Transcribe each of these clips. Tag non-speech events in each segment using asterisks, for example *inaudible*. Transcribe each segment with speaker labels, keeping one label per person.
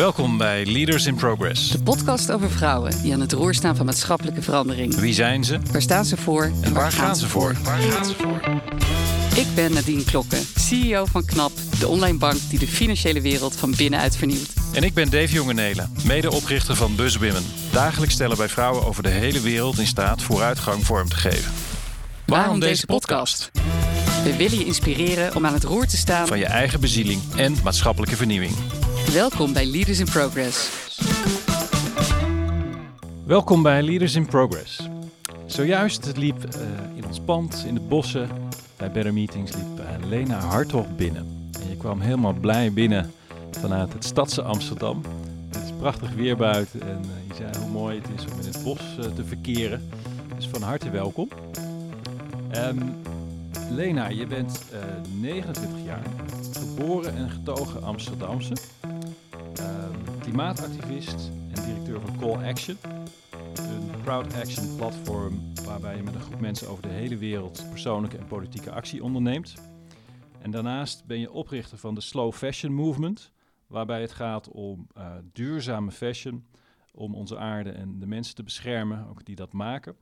Speaker 1: Welkom bij Leaders in Progress.
Speaker 2: De podcast over vrouwen die aan het roer staan van maatschappelijke verandering.
Speaker 1: Wie zijn ze?
Speaker 2: Waar staan ze voor?
Speaker 1: En waar gaan ze voor? Waar gaan ze voor?
Speaker 2: Ik ben Nadine Klokken, CEO van KNAP, de online bank die de financiële wereld van binnenuit vernieuwt.
Speaker 1: En ik ben Dave Jongenelen, medeoprichter van BuzzWomen. Dagelijks stellen wij vrouwen over de hele wereld in staat vooruitgang vorm te geven.
Speaker 2: Waarom deze podcast? We willen je inspireren om aan het roer te staan
Speaker 1: Van je eigen bezieling en maatschappelijke vernieuwing.
Speaker 2: Welkom bij Leaders in Progress.
Speaker 1: Welkom bij Leaders in Progress. Zojuist liep eh, in ons pand, in de bossen, bij Better Meetings, liep eh, Lena Hartog binnen. En je kwam helemaal blij binnen vanuit het stadse Amsterdam. Het is prachtig weer buiten en eh, je zei hoe mooi het is om in het bos te verkeren. Dus van harte welkom. Ehm, Lena, je bent eh, 29 jaar, geboren en getogen Amsterdamse, Ehm, klimaatactivist en directeur van Call Action. Een Proud Action platform waarbij je met een groep mensen over de hele wereld persoonlijke en politieke actie onderneemt. En daarnaast ben je oprichter van de Slow Fashion Movement, waarbij het gaat om eh, duurzame fashion, om onze aarde en de mensen te beschermen, ook die dat maken.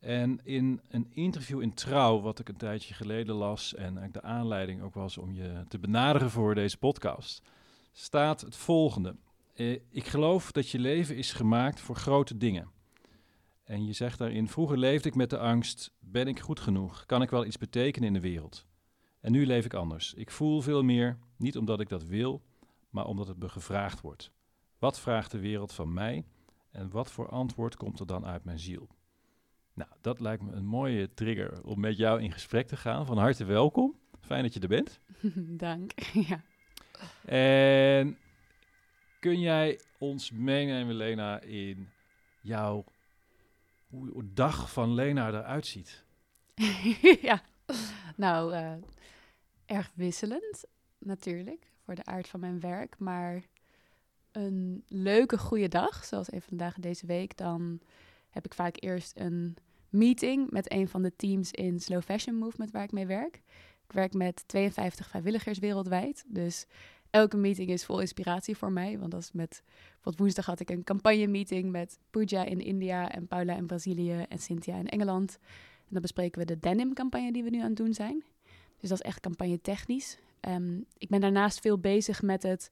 Speaker 1: En in een interview in Trouw, wat ik een tijdje geleden las en de aanleiding ook was om je te benaderen voor deze podcast, staat het volgende. Eh, ik geloof dat je leven is gemaakt voor grote dingen. En je zegt daarin, vroeger leefde ik met de angst, ben ik goed genoeg? Kan ik wel iets betekenen in de wereld? En nu leef ik anders. Ik voel veel meer, niet omdat ik dat wil, maar omdat het me gevraagd wordt. Wat vraagt de wereld van mij en wat voor antwoord komt er dan uit mijn ziel? Nou, dat lijkt me een mooie trigger om met jou in gesprek te gaan. Van harte welkom. Fijn dat je er bent. *laughs*
Speaker 3: Dank. *laughs* Ja.
Speaker 1: En kun jij ons meenemen, Lena, in jouw dag van Lena eruit ziet? *laughs*
Speaker 3: ja. Nou, eh, erg wisselend natuurlijk voor de aard van mijn werk, maar een leuke, goede dag, zoals een van de dagen deze week, dan heb ik vaak eerst een meeting met een van de teams in Slow Fashion Movement waar ik mee werk. Ik werk met 52 vrijwilligers wereldwijd, dus elke meeting is vol inspiratie voor mij. Want dat is met, wat woensdag had ik een campagne-meeting met Pooja in India en Paula in Brazilië en Cynthia in Engeland. En dan bespreken we de denim-campagne die we nu aan het doen zijn. Dus dat is echt campagne technisch. Ehm, ik ben daarnaast veel bezig met het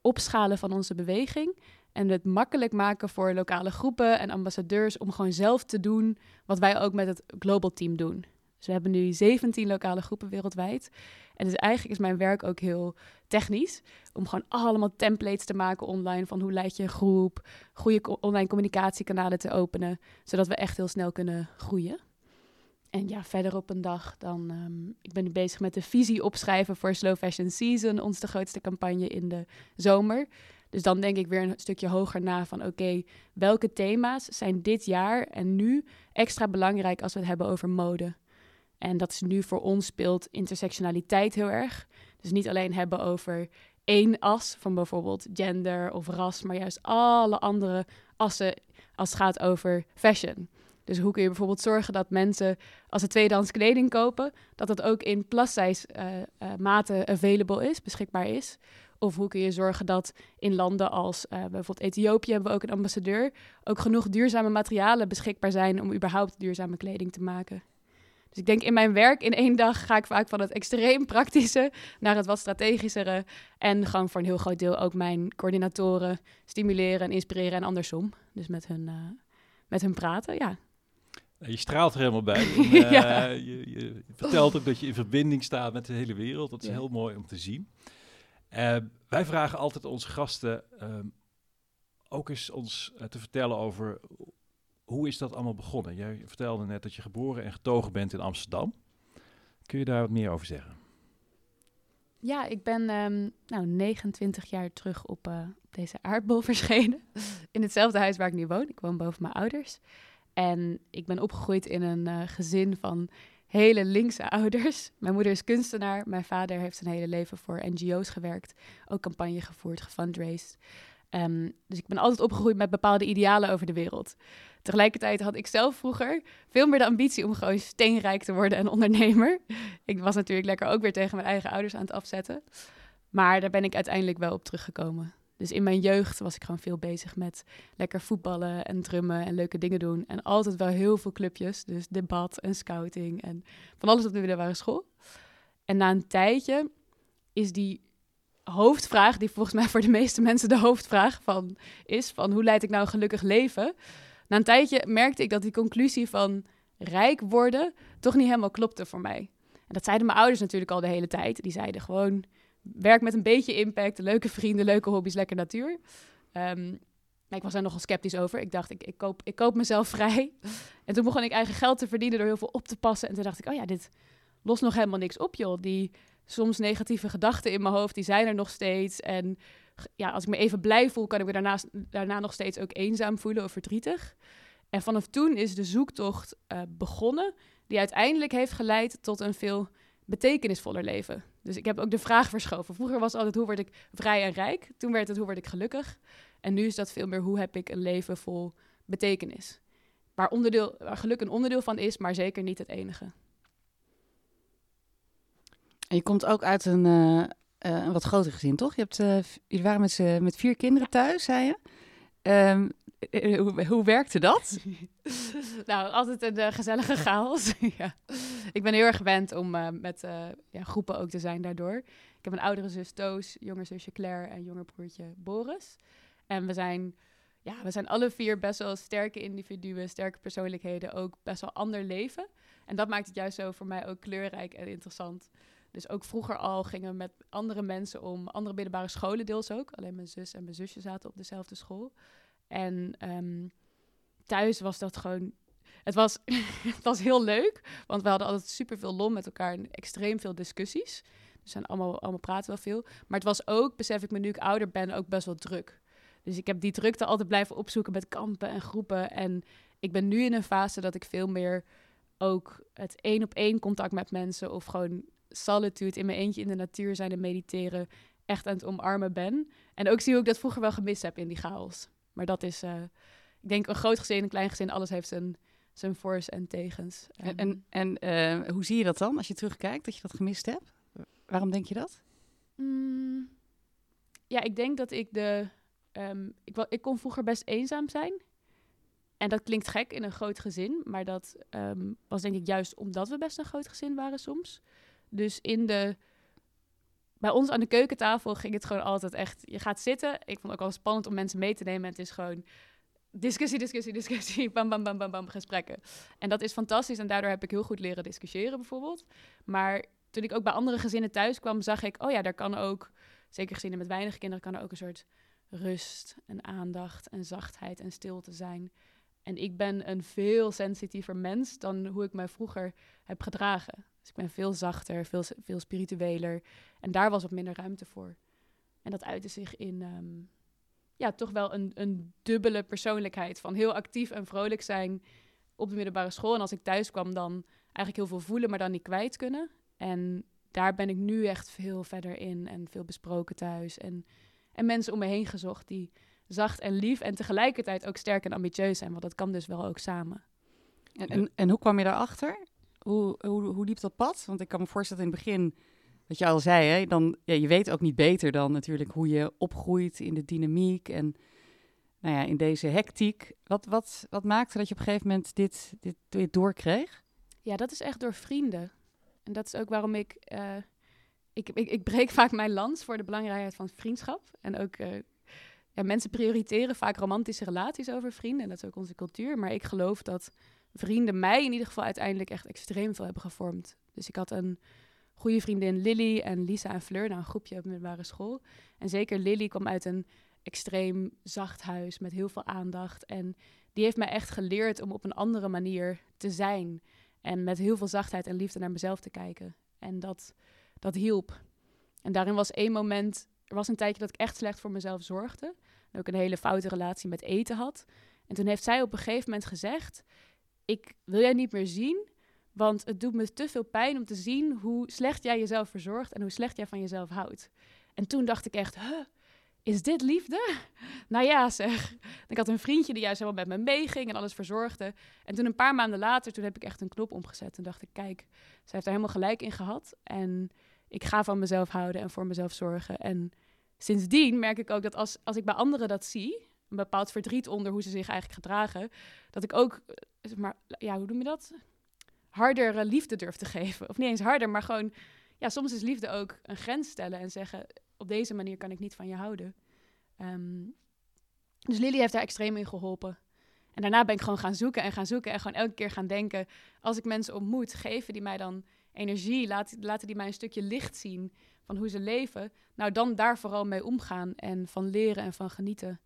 Speaker 3: opschalen van onze beweging. En het makkelijk maken voor lokale groepen en ambassadeurs om gewoon zelf te doen wat wij ook met het Global Team doen. Dus we hebben nu 17 lokale groepen wereldwijd. En dus eigenlijk is mijn werk ook heel technisch. Om gewoon allemaal templates te maken online van hoe leid je een groep. Goede online communicatiekanalen te openen. Zodat we echt heel snel kunnen groeien. En ja, verder op een dag dan... ehm, ik ben nu bezig met de visie opschrijven voor Slow Fashion Season. Ons de grootste campagne in de zomer. Dus dan denk ik weer een stukje hoger na van... Oké, welke thema's zijn dit jaar en nu extra belangrijk als we het hebben over mode? En dat is nu voor ons speelt intersectionaliteit heel erg. Dus niet alleen hebben over één as van bijvoorbeeld gender of ras, maar juist alle andere assen als het gaat over fashion. Dus hoe kun je bijvoorbeeld zorgen dat mensen, als ze tweedehands kleding kopen, dat dat ook in plus size eh, eh, maten available is, beschikbaar is. Of hoe kun je zorgen dat in landen als eh, bijvoorbeeld Ethiopië hebben we ook een ambassadeur, ook genoeg duurzame materialen beschikbaar zijn om überhaupt duurzame kleding te maken. Dus ik denk in mijn werk in één dag ga ik vaak van het extreem praktische naar het wat strategischere. En gewoon voor een heel groot deel ook mijn coördinatoren stimuleren en inspireren en andersom. Dus met hun, eh, met hun praten, ja.
Speaker 1: Je straalt er helemaal bij. *laughs* En, eh,
Speaker 3: Ja.
Speaker 1: je, je vertelt ook dat je in verbinding staat met de hele wereld. Dat is
Speaker 3: Ja.
Speaker 1: heel mooi om te zien. Eh, wij vragen altijd onze gasten ehm, ook eens ons te vertellen over hoe is dat allemaal begonnen. Jij vertelde net dat je geboren en getogen bent in Amsterdam. Kun je daar wat meer over zeggen?
Speaker 3: Ja, ik ben ehm, nou, 29 jaar terug op, eh, deze aardbol *laughs* verschenen. In hetzelfde huis waar ik nu woon. Ik woon boven mijn ouders. En ik ben opgegroeid in een eh, gezin van hele linkse ouders. Mijn moeder is kunstenaar. Mijn vader heeft zijn hele leven voor NGO's gewerkt. Ook campagne gevoerd, gefundraised. Ehm, dus ik ben altijd opgegroeid met bepaalde idealen over de wereld. Tegelijkertijd had ik zelf vroeger veel meer de ambitie om gewoon steenrijk te worden en ondernemer. Ik was natuurlijk lekker ook weer tegen mijn eigen ouders aan het afzetten. Maar daar ben ik uiteindelijk wel op teruggekomen. Dus in mijn jeugd was ik gewoon veel bezig met lekker voetballen en drummen en leuke dingen doen. En altijd wel heel veel clubjes. Dus debat en scouting en van alles op de middelbare school. En na een tijdje is die hoofdvraag, die volgens mij voor de meeste mensen de hoofdvraag van is, van hoe leid ik nou een gelukkig leven? Na een tijdje merkte ik dat die conclusie van rijk worden toch niet helemaal klopte voor mij. En dat zeiden mijn ouders natuurlijk al de hele tijd. Die zeiden gewoon, werk met een beetje impact, leuke vrienden, leuke hobby's, lekker natuur. Um, ik was daar nogal sceptisch over. Ik dacht, ik, ik, koop, ik koop mezelf *laughs* vrij. En toen begon ik eigen geld te verdienen door heel veel op te passen. En toen dacht ik, oh ja, dit lost nog helemaal niks op, joh. Die soms negatieve gedachten in mijn hoofd, die zijn er nog steeds. En ja, als ik me even blij voel, kan ik me daarna, daarna nog steeds ook eenzaam voelen of verdrietig. En vanaf toen is de zoektocht uh, begonnen, die uiteindelijk heeft geleid tot een veel betekenisvoller leven. Dus ik heb ook de vraag verschoven. Vroeger was altijd hoe word ik vrij en rijk. Toen werd het hoe word ik gelukkig. En nu is dat veel meer hoe heb ik een leven vol betekenis. Waar, onderdeel, waar geluk een onderdeel van is, maar zeker niet het enige.
Speaker 4: Je komt ook uit een, uh, een wat groter gezin, toch? Je, hebt, uh, jullie waren met, met vier kinderen thuis, zei je. Um, hoe, hoe, werkte dat? *laughs*
Speaker 3: nou, altijd een gezellige chaos. *laughs* ja. Ik ben heel erg gewend om met ja, groepen ook te zijn daardoor. Ik heb een oudere zus Toos, jonger zusje Claire en jonger broertje Boris. En we zijn, ja, we zijn alle vier best wel sterke individuen, sterke persoonlijkheden, ook best wel ander leven. En dat maakt het juist zo voor mij ook kleurrijk en interessant. Dus ook vroeger al gingen we met andere mensen om, andere middelbare scholen deels ook. Alleen mijn zus en mijn zusje zaten op dezelfde school. En um, thuis was dat gewoon. Het was, *laughs* het was heel leuk, want we hadden altijd super veel lol met elkaar en extreem veel discussies. We zijn allemaal, allemaal praten wel veel. Maar het was ook, besef ik me nu ik ouder ben, ook best wel druk. Dus ik heb die drukte altijd blijven opzoeken met kampen en groepen. En ik ben nu in een fase dat ik veel meer ook het één op één contact met mensen of gewoon solitude in mijn eentje in de natuur zijn en mediteren echt aan het omarmen ben. En ook zie hoe ik dat vroeger wel gemist heb in die chaos. Maar dat is, uh, ik denk, een groot gezin, een klein gezin, alles heeft zijn, zijn voor's en tegens.
Speaker 4: En, en, en uh, hoe zie je dat dan als je terugkijkt, dat je dat gemist hebt? Waarom denk je dat?
Speaker 3: Mm, ja, ik denk dat ik de... Um, ik, ik kon vroeger best eenzaam zijn. En dat klinkt gek in een groot gezin, maar dat um, was denk ik juist omdat we best een groot gezin waren soms. Dus in de. Bij ons aan de keukentafel ging het gewoon altijd echt. Je gaat zitten. Ik vond het ook al spannend om mensen mee te nemen. het is gewoon discussie, discussie, discussie. Bam, bam, bam, bam, bam. Gesprekken. En dat is fantastisch. En daardoor heb ik heel goed leren discussiëren, bijvoorbeeld. Maar toen ik ook bij andere gezinnen thuis kwam, zag ik. Oh ja, daar kan ook. Zeker gezinnen met weinig kinderen kan er ook een soort rust en aandacht en zachtheid en stilte zijn. En ik ben een veel sensitiever mens dan hoe ik mij vroeger heb gedragen. Dus ik ben veel zachter, veel, veel spiritueler. En daar was wat minder ruimte voor. En dat uitte zich in ehm, ja, toch wel een, een dubbele persoonlijkheid. Van heel actief en vrolijk zijn op de middelbare school. En als ik thuis kwam, dan eigenlijk heel veel voelen, maar dan niet kwijt kunnen. En daar ben ik nu echt veel verder in en veel besproken thuis. En, en mensen om me heen gezocht die zacht en lief en tegelijkertijd ook sterk en ambitieus zijn. Want dat kan dus wel ook samen.
Speaker 4: En, en, en hoe kwam je daarachter? Hoe, hoe, hoe liep dat pad? Want ik kan me voorstellen in het begin, wat je al zei, hè, dan, ja, je weet ook niet beter dan natuurlijk hoe je opgroeit in de dynamiek en nou ja, in deze hectiek. Wat, wat, wat maakte dat je op een gegeven moment dit, dit, dit doorkreeg?
Speaker 3: Ja, dat is echt door vrienden. En dat is ook waarom ik, uh, ik, ik, ik, breek *laughs* vaak mijn lans voor de belangrijkheid van vriendschap. En ook, uh, ja, mensen prioriteren vaak romantische relaties over vrienden. En dat is ook onze cultuur. Maar ik geloof dat vrienden mij in ieder geval uiteindelijk echt extreem veel hebben gevormd. Dus ik had een goede vriendin Lily en Lisa en Fleur, nou een groepje op middelbare school. En zeker Lily kwam uit een extreem zacht huis met heel veel aandacht. En die heeft mij echt geleerd om op een andere manier te zijn. En met heel veel zachtheid en liefde naar mezelf te kijken. En dat, dat hielp. En daarin was één moment, er was een tijdje dat ik echt slecht voor mezelf zorgde. En ook een hele foute relatie met eten had. En toen heeft zij op een gegeven moment gezegd: ik wil jij niet meer zien, want het doet me te veel pijn om te zien hoe slecht jij jezelf verzorgt en hoe slecht jij van jezelf houdt. En toen dacht ik echt, huh, is dit liefde? *laughs* nou ja, zeg. Ik had een vriendje die juist helemaal met me meeging en alles verzorgde. En toen een paar maanden later, toen heb ik echt een knop omgezet. En dacht ik, kijk, zij heeft er helemaal gelijk in gehad. En ik ga van mezelf houden en voor mezelf zorgen. En sindsdien merk ik ook dat als, als ik bij anderen dat zie, een bepaald verdriet onder hoe ze zich eigenlijk gedragen, dat ik ook, maar, ja, hoe noem je dat? Harder eh, liefde durf te geven. Of niet eens harder, maar gewoon, ja, soms is liefde ook een grens stellen en zeggen, op deze manier kan ik niet van je houden. Ehm, dus Lily heeft daar extreem in geholpen. En daarna ben ik gewoon gaan zoeken en gaan zoeken en gewoon elke keer gaan denken, als ik mensen ontmoet, geven die mij dan energie, laten, laten die mij een stukje licht zien van hoe ze leven. Nou, dan daar vooral mee omgaan en van leren en van genieten.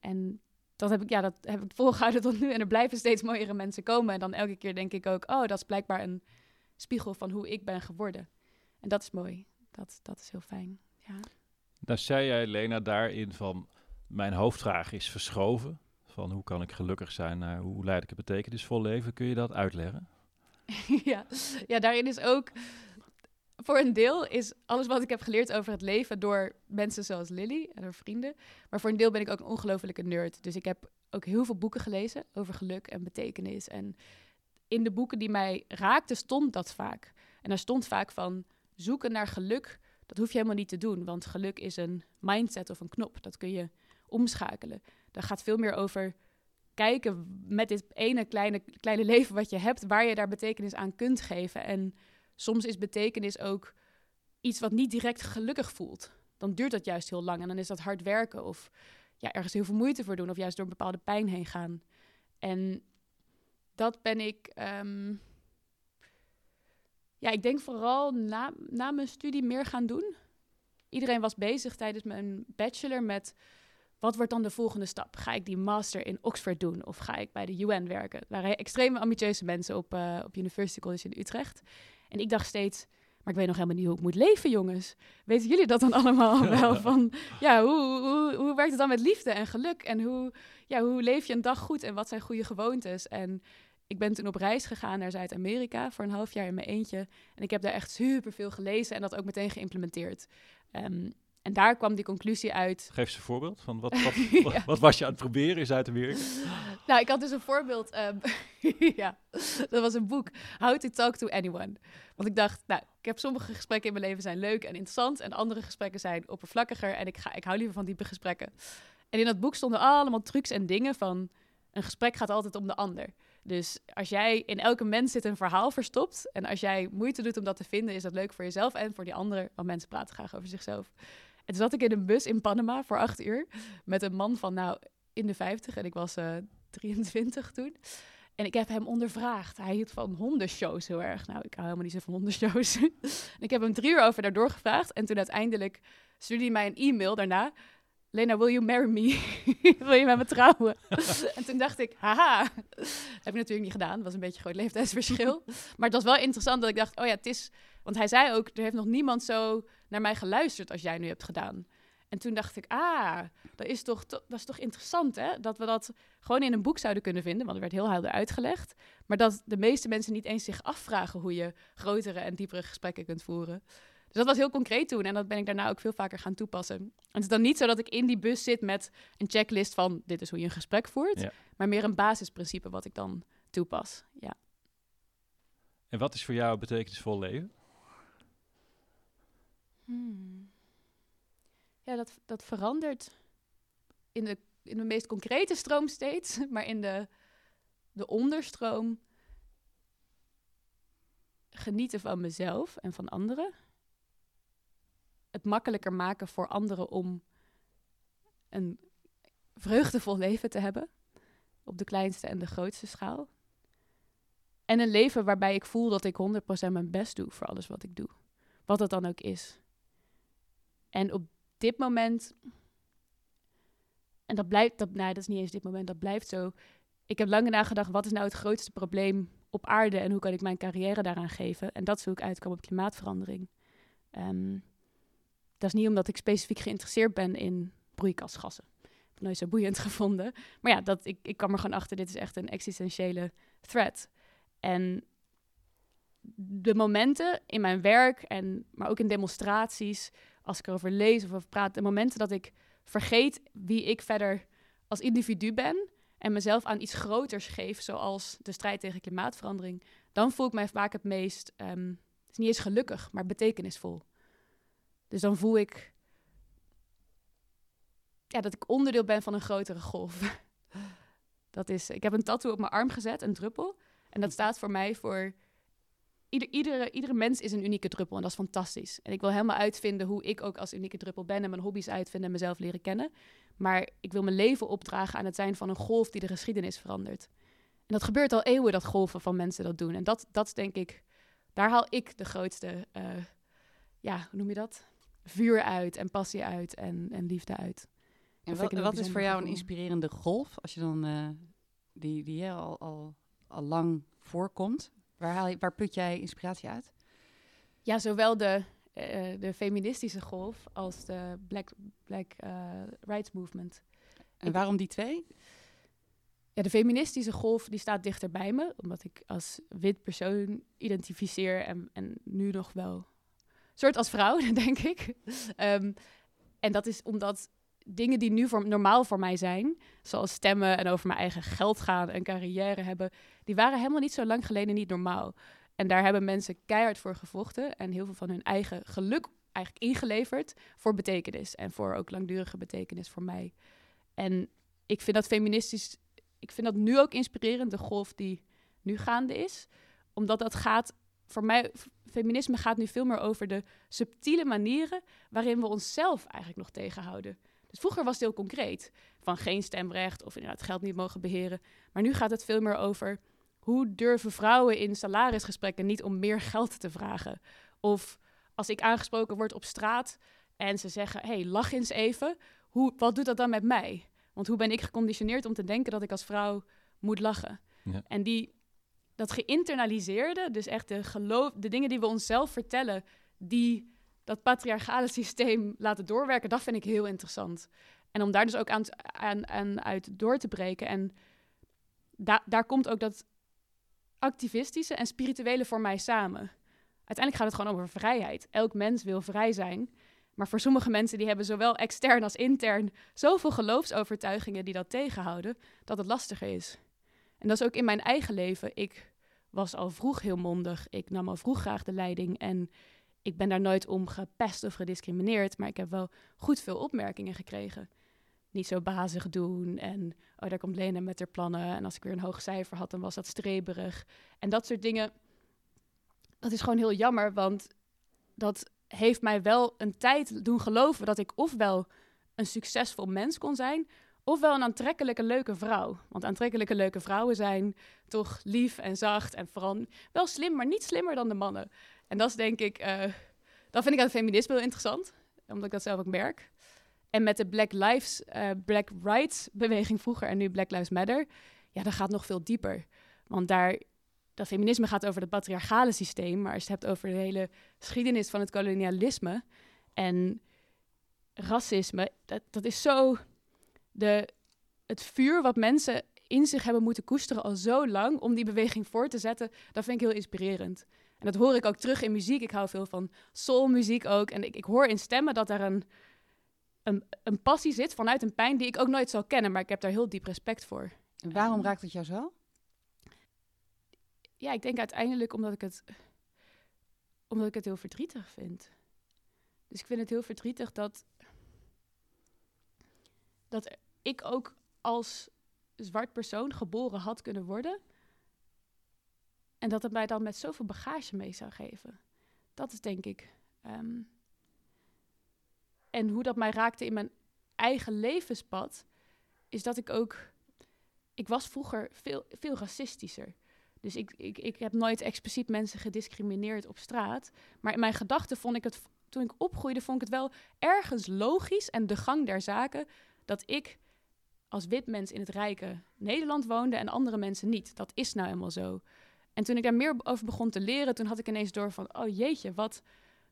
Speaker 3: En dat heb ik, ja, dat heb ik volgehouden tot nu. En er blijven steeds mooiere mensen komen. En dan elke keer denk ik ook, oh, dat is blijkbaar een spiegel van hoe ik ben geworden. En dat is mooi. Dat, dat is heel fijn. Ja.
Speaker 1: Nou zei jij, Lena, daarin van mijn hoofdvraag is verschoven. Van hoe kan ik gelukkig zijn naar hoe leid ik een betekenisvol leven. Kun je dat uitleggen? *laughs*
Speaker 3: ja. ja, daarin is ook voor een deel is alles wat ik heb geleerd over het leven door mensen zoals Lily en haar vrienden. Maar voor een deel ben ik ook een ongelofelijke nerd. Dus ik heb ook heel veel boeken gelezen over geluk en betekenis. En in de boeken die mij raakten stond dat vaak. En daar stond vaak van zoeken naar geluk. Dat hoef je helemaal niet te doen, want geluk is een mindset of een knop. Dat kun je omschakelen. Dat gaat veel meer over kijken met dit ene kleine, kleine leven wat je hebt, waar je daar betekenis aan kunt geven. En soms is betekenis ook iets wat niet direct gelukkig voelt. Dan duurt dat juist heel lang en dan is dat hard werken of ja, ergens heel veel moeite voor doen of juist door bepaalde pijn heen gaan. En dat ben ik, ehm, ja, ik denk vooral na, na mijn studie meer gaan doen. Iedereen was bezig tijdens mijn bachelor met wat wordt dan de volgende stap? Ga ik die master in Oxford doen of ga ik bij de UN werken? Er waren extreem ambitieuze mensen op, uh, op University College in Utrecht. En ik dacht steeds, maar ik weet nog helemaal niet hoe ik moet leven, jongens. Weten jullie dat dan *laughs* allemaal wel? *laughs* Van, ja, hoe, hoe, hoe werkt het dan met liefde en geluk? En hoe, ja, hoe leef je een dag goed en wat zijn goede gewoontes? En ik ben toen op reis gegaan naar Zuid-Amerika voor een half jaar in mijn eentje. En ik heb daar echt super veel gelezen en dat ook meteen geïmplementeerd. Um, en daar kwam die conclusie uit.
Speaker 1: Geef eens een voorbeeld van wat, *laughs* wat, wat, was je aan het proberen in Zuid-Amerika?
Speaker 3: nou, ik had dus een voorbeeld. Um, *laughs* ja, dat was een boek. How to Talk to Anyone. Want ik dacht, nou, ik heb sommige gesprekken in mijn leven zijn leuk en interessant. En andere gesprekken zijn oppervlakkiger. En ik, ga, ik hou liever van diepe gesprekken. En in dat boek stonden allemaal trucs en dingen van... Een gesprek gaat altijd om de ander. Dus als jij in elke mens zit een verhaal verstopt. En als jij moeite doet om dat te vinden, is dat leuk voor jezelf en voor die anderen. Want mensen praten graag over zichzelf. En toen zat ik in een bus in Panama voor acht uur met een man van nou in de vijftig en ik was uh, eh, 23 toen. En ik heb hem ondervraagd. Hij hield van hondenshows heel erg. Nou, ik hou helemaal niet zo van hondenshows. *laughs* en ik heb hem drie uur over daardoor gevraagd. En toen uiteindelijk stuurde hij mij een e-mail daarna. Lena, will you marry me? *laughs* wil je met me trouwen? *laughs* en toen dacht ik, haha. Dat heb ik natuurlijk niet gedaan. Het was een beetje een groot leeftijdsverschil. *laughs* maar het was wel interessant dat ik dacht, oh ja, het is... Want hij zei ook, er heeft nog niemand zo naar mij geluisterd als jij nu hebt gedaan. En toen dacht ik, ah, dat is toch, dat is toch interessant, hè? Dat we dat gewoon in een boek zouden kunnen vinden, want er werd heel helder uitgelegd. Maar dat de meeste mensen niet eens zich afvragen hoe je grotere en diepere gesprekken kunt voeren. Dus dat was heel concreet toen en dat ben ik daarna ook veel vaker gaan toepassen. En het is dan niet zo dat ik in die bus zit met een checklist van dit is hoe je een gesprek voert, maar meer een basisprincipe wat ik dan toepas. Ja.
Speaker 1: En wat is voor jou betekenisvol leven?
Speaker 3: Hmm. Ja, dat, dat verandert in de, in de meest concrete stroom steeds, *laughs* maar in de, de onderstroom genieten van mezelf en van anderen. Het makkelijker maken voor anderen om een vreugdevol leven te hebben. Op de kleinste en de grootste schaal. En een leven waarbij ik voel dat ik 100% mijn best doe voor alles wat ik doe. Wat het dan ook is. En op dit moment, en dat blijft, dat, nou, dat is niet eens dit moment, dat blijft zo. Ik heb lang nagedacht, wat is nou het grootste probleem op aarde en hoe kan ik mijn carrière daaraan geven? En dat is hoe ik uitkom op klimaatverandering. Um, dat is niet omdat ik specifiek geïnteresseerd ben in broeikasgassen. Ik heb nooit zo boeiend *laughs* gevonden. Maar ja, dat, ik, ik kwam er gewoon achter, dit is echt een existentiële threat. En de momenten in mijn werk, en, maar ook in demonstraties, als ik erover lees of praat, de momenten dat ik vergeet wie ik verder als individu ben en mezelf aan iets groters geef, zoals de strijd tegen klimaatverandering, dan voel ik mij vaak het meest, um, het is niet eens gelukkig, maar betekenisvol. Dus dan voel ik ja, dat ik onderdeel ben van een grotere golf. *laughs* dat is, ik heb een tattoo op mijn arm gezet, een druppel. En dat staat voor mij voor... Ieder, iedere, iedere mens is een unieke druppel en dat is fantastisch. En ik wil helemaal uitvinden hoe ik ook als unieke druppel ben... en mijn hobby's uitvinden en mezelf leren kennen. Maar ik wil mijn leven opdragen aan het zijn van een golf die de geschiedenis verandert. En dat gebeurt al eeuwen, dat golven van mensen dat doen. En dat, dat denk ik... Daar haal ik de grootste... Uh, ja, hoe noem je dat? Vuur uit en passie uit en, en liefde uit.
Speaker 4: En wat, wat is voor jou een inspirerende golf, als je dan uh, die, die al, al, al lang voorkomt? Waar, haal je, waar put jij inspiratie uit?
Speaker 3: Ja, zowel de, uh, de feministische golf als de Black, Black uh, Rights Movement.
Speaker 4: En waarom die twee?
Speaker 3: Ja, de feministische golf die staat dichter bij me, omdat ik als wit persoon identificeer en, en nu nog wel soort als vrouw, *laughs* denk ik. Um, en dat is omdat dingen die nu voor, normaal voor mij zijn, zoals stemmen en over mijn eigen geld gaan en carrière hebben, die waren helemaal niet zo lang geleden niet normaal. En daar hebben mensen keihard voor gevochten en heel veel van hun eigen geluk eigenlijk ingeleverd voor betekenis en voor ook langdurige betekenis voor mij. En ik vind dat feministisch, ik vind dat nu ook inspirerend, de golf die nu gaande is, omdat dat gaat voor mij, feminisme gaat nu veel meer over de subtiele manieren waarin we onszelf eigenlijk nog tegenhouden. Dus vroeger was het heel concreet, van geen stemrecht of inderdaad geld niet mogen beheren. Maar nu gaat het veel meer over hoe durven vrouwen in salarisgesprekken niet om meer geld te vragen. Of als ik aangesproken word op straat en ze zeggen, hey, lach eens even. Hoe, wat doet dat dan met mij? Want hoe ben ik geconditioneerd om te denken dat ik als vrouw moet lachen? Ja. En die, dat geïnternaliseerde, dus echt de, geloof, de dingen die we onszelf vertellen, die dat patriarchale *laughs* systeem laten doorwerken, dat vind ik heel interessant. En om daar dus ook aan, aan, uit door te breken. En da daar komt ook dat activistische en spirituele voor mij samen. Uiteindelijk gaat het gewoon over vrijheid. Elk mens wil vrij zijn. Maar voor sommige mensen die hebben zowel extern als intern zoveel geloofsovertuigingen die dat tegenhouden, dat het lastiger is. En dat is ook in mijn eigen leven. Ik was al vroeg heel mondig. Ik nam al vroeg graag de leiding. En ik ben daar nooit om gepest of gediscrimineerd, maar ik heb wel goed veel opmerkingen gekregen. Niet zo bazig doen en oh, daar komt Lena met haar plannen. En als ik weer een hoog cijfer had, dan was dat streberig. En dat soort dingen, dat is gewoon heel jammer, want dat heeft mij wel een tijd doen geloven dat ik ofwel een succesvol mens kon zijn, ofwel een aantrekkelijke leuke vrouw. Want aantrekkelijke leuke vrouwen zijn toch lief en zacht en vooral wel slim, maar niet slimmer dan de mannen. En dat is denk ik, uh, vind ik aan het feminisme heel interessant, omdat ik dat zelf ook merk. En met de Black Lives, uh, Black Rights beweging vroeger en nu Black Lives Matter, ja, dat gaat nog veel dieper. Want daar, dat feminisme gaat over het patriarchale systeem, maar als je het hebt over de hele geschiedenis van het kolonialisme en racisme, dat, dat is zo de, het vuur wat mensen in zich hebben moeten koesteren al zo lang om die beweging voor te zetten, dat vind ik heel inspirerend. En dat hoor ik ook terug in muziek. Ik hou veel van soulmuziek ook. En ik, ik hoor in stemmen dat er een, een, een passie zit vanuit een pijn die ik ook nooit zal kennen. Maar ik heb daar heel diep respect voor.
Speaker 4: En waarom raakt het jou zo?
Speaker 3: Ja, ik denk uiteindelijk omdat ik het, omdat ik het heel verdrietig vind. Dus ik vind het heel verdrietig dat, dat ik ook als zwart persoon geboren had kunnen worden en dat het mij dan met zoveel bagage mee zou geven. Dat is denk ik. Ehm, en hoe dat mij raakte in mijn eigen levenspad, is dat ik ook. Ik was vroeger veel, veel racistischer. Dus ik, ik, ik heb nooit expliciet mensen gediscrimineerd op straat. Maar in mijn gedachten vond ik het. Toen ik opgroeide, vond ik het wel ergens logisch en de gang der zaken dat ik als wit mens in het rijke Nederland woonde en andere mensen niet. Dat is nou helemaal zo. En toen ik daar meer over begon te leren, toen had ik ineens door van, oh jeetje, wat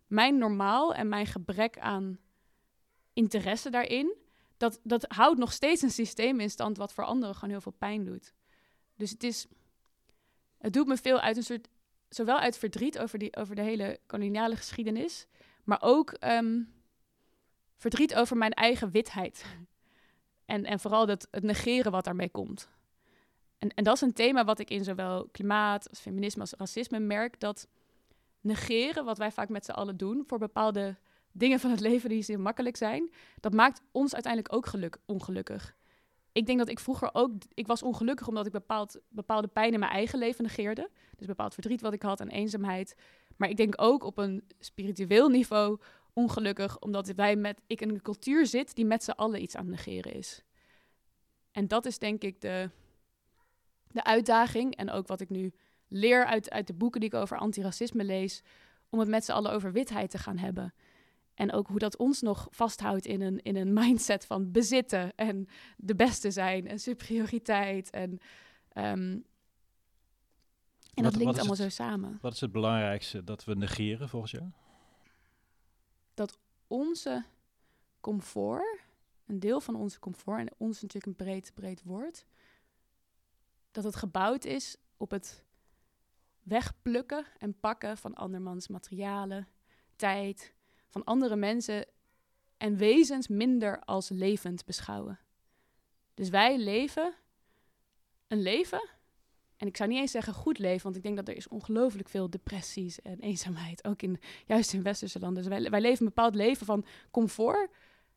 Speaker 3: mijn normaal en mijn gebrek aan interesse daarin, dat, dat houdt nog steeds een systeem in stand wat voor anderen gewoon heel veel pijn doet. Dus het is, het doet me veel uit een soort, zowel uit verdriet over, die, over de hele koloniale geschiedenis, maar ook ehm, verdriet over mijn eigen witheid. En, en vooral het negeren wat daarmee komt. En, en dat is een thema wat ik in zowel klimaat als feminisme als racisme merk. Dat negeren, wat wij vaak met z'n allen doen voor bepaalde dingen van het leven die zeer makkelijk zijn, dat maakt ons uiteindelijk ook geluk, ongelukkig. Ik denk dat ik vroeger ook, ik was ongelukkig omdat ik bepaald, bepaalde pijn in mijn eigen leven negeerde. Dus bepaald verdriet wat ik had en eenzaamheid. Maar ik denk ook op een spiritueel niveau ongelukkig, omdat wij met, ik in een cultuur zit die met z'n allen iets aan het negeren is. En dat is denk ik de, de uitdaging en ook wat ik nu leer uit, uit de boeken die ik over antiracisme lees, om het met z'n allen over witheid te gaan hebben. En ook hoe dat ons nog vasthoudt in een, in een *laughs* mindset van bezitten en de beste zijn en superioriteit. En, ehm, en dat linkt allemaal zo samen.
Speaker 1: Wat is het belangrijkste dat we negeren volgens jou?
Speaker 3: Onze comfort, een deel van onze comfort, en ons natuurlijk een breed, breed woord, dat het gebouwd is op het wegplukken en pakken van andermans materialen, tijd, van andere mensen en wezens minder als levend beschouwen. Dus wij leven een leven, en ik zou niet eens zeggen goed leven, want ik denk dat er is ongelooflijk veel depressies en eenzaamheid, ook in, juist in westerse landen. Dus wij, wij leven een bepaald leven van comfort,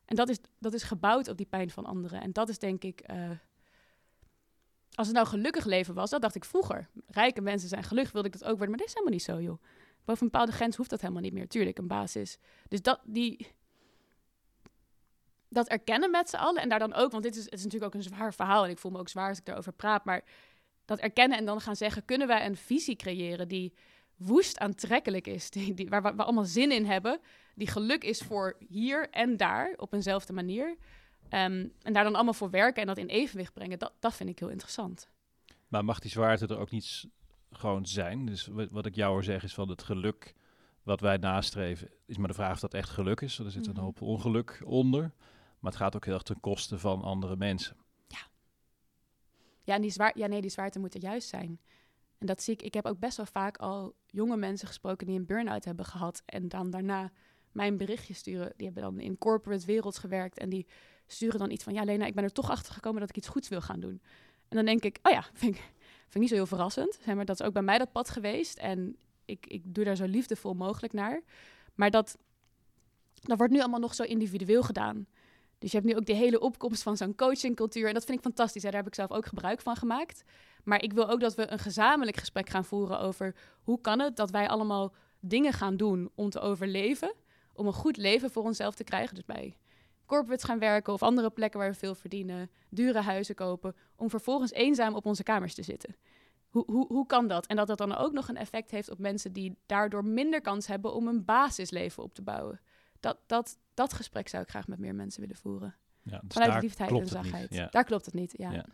Speaker 3: en dat is, dat is gebouwd op die pijn van anderen. En dat is denk ik, uh, als het nou gelukkig leven was, dat dacht ik vroeger. Rijke mensen zijn gelukkig, wilde ik dat ook worden, maar dat is helemaal niet zo, joh. Boven een bepaalde grens hoeft dat helemaal niet meer. Tuurlijk, een basis. Dus dat, die, dat erkennen met z'n allen. En daar dan ook, want dit is, het is natuurlijk ook een zwaar verhaal. En ik voel me ook zwaar als ik daarover praat. Maar dat erkennen en dan gaan zeggen: kunnen wij een visie creëren die woest aantrekkelijk is? *laughs* Die, die, waar, we allemaal zin in hebben. Die geluk is voor hier en daar op eenzelfde manier. Ehm, en daar dan allemaal voor werken en dat in evenwicht brengen. Dat, dat vind ik heel interessant.
Speaker 1: Maar mag die zwaarte er ook niet gewoon zijn. Dus wat ik jou hoor zeggen is van het geluk wat wij nastreven, is maar de vraag of dat echt geluk is. Er zit een mhm. hoop ongeluk onder. Maar het gaat ook heel erg ten koste van andere mensen.
Speaker 3: Ja. En die, zwaar, ja, nee, die zwaarte moet er juist zijn. En dat zie ik. Ik heb ook best wel vaak al jonge mensen gesproken die een burn-out hebben gehad. En dan daarna mijn berichtje sturen. Die hebben dan in corporate wereld gewerkt. En die sturen dan iets van: Ja, Lena, ik ben er toch achter gekomen dat ik iets goeds wil gaan doen. En dan denk ik: Oh ja, *laughs* vind ik, Vind ik niet zo heel verrassend. Zeg maar, dat is ook bij mij dat pad geweest. En ik, ik doe daar zo liefdevol mogelijk naar. Maar dat, dat wordt nu allemaal nog zo individueel gedaan. Dus je hebt nu ook de hele opkomst van zo'n coachingcultuur. En dat vind ik fantastisch. Daar heb ik zelf ook gebruik van gemaakt. Maar ik wil ook dat we een gezamenlijk gesprek gaan voeren over hoe kan het dat wij allemaal dingen gaan doen om te overleven. Om een goed leven voor onszelf te krijgen. Dus bij corporates gaan werken of andere plekken waar we veel verdienen, dure huizen kopen, om vervolgens eenzaam op onze kamers te zitten. Hoe, hoe, hoe kan dat? En dat dat dan ook nog een effect heeft op mensen die daardoor minder kans hebben om een basisleven op te bouwen. Dat, dat, dat gesprek zou ik graag met meer mensen willen voeren. Ja, dus Vanuit liefdheid en zachtheid. Daar klopt het niet, ja. ja.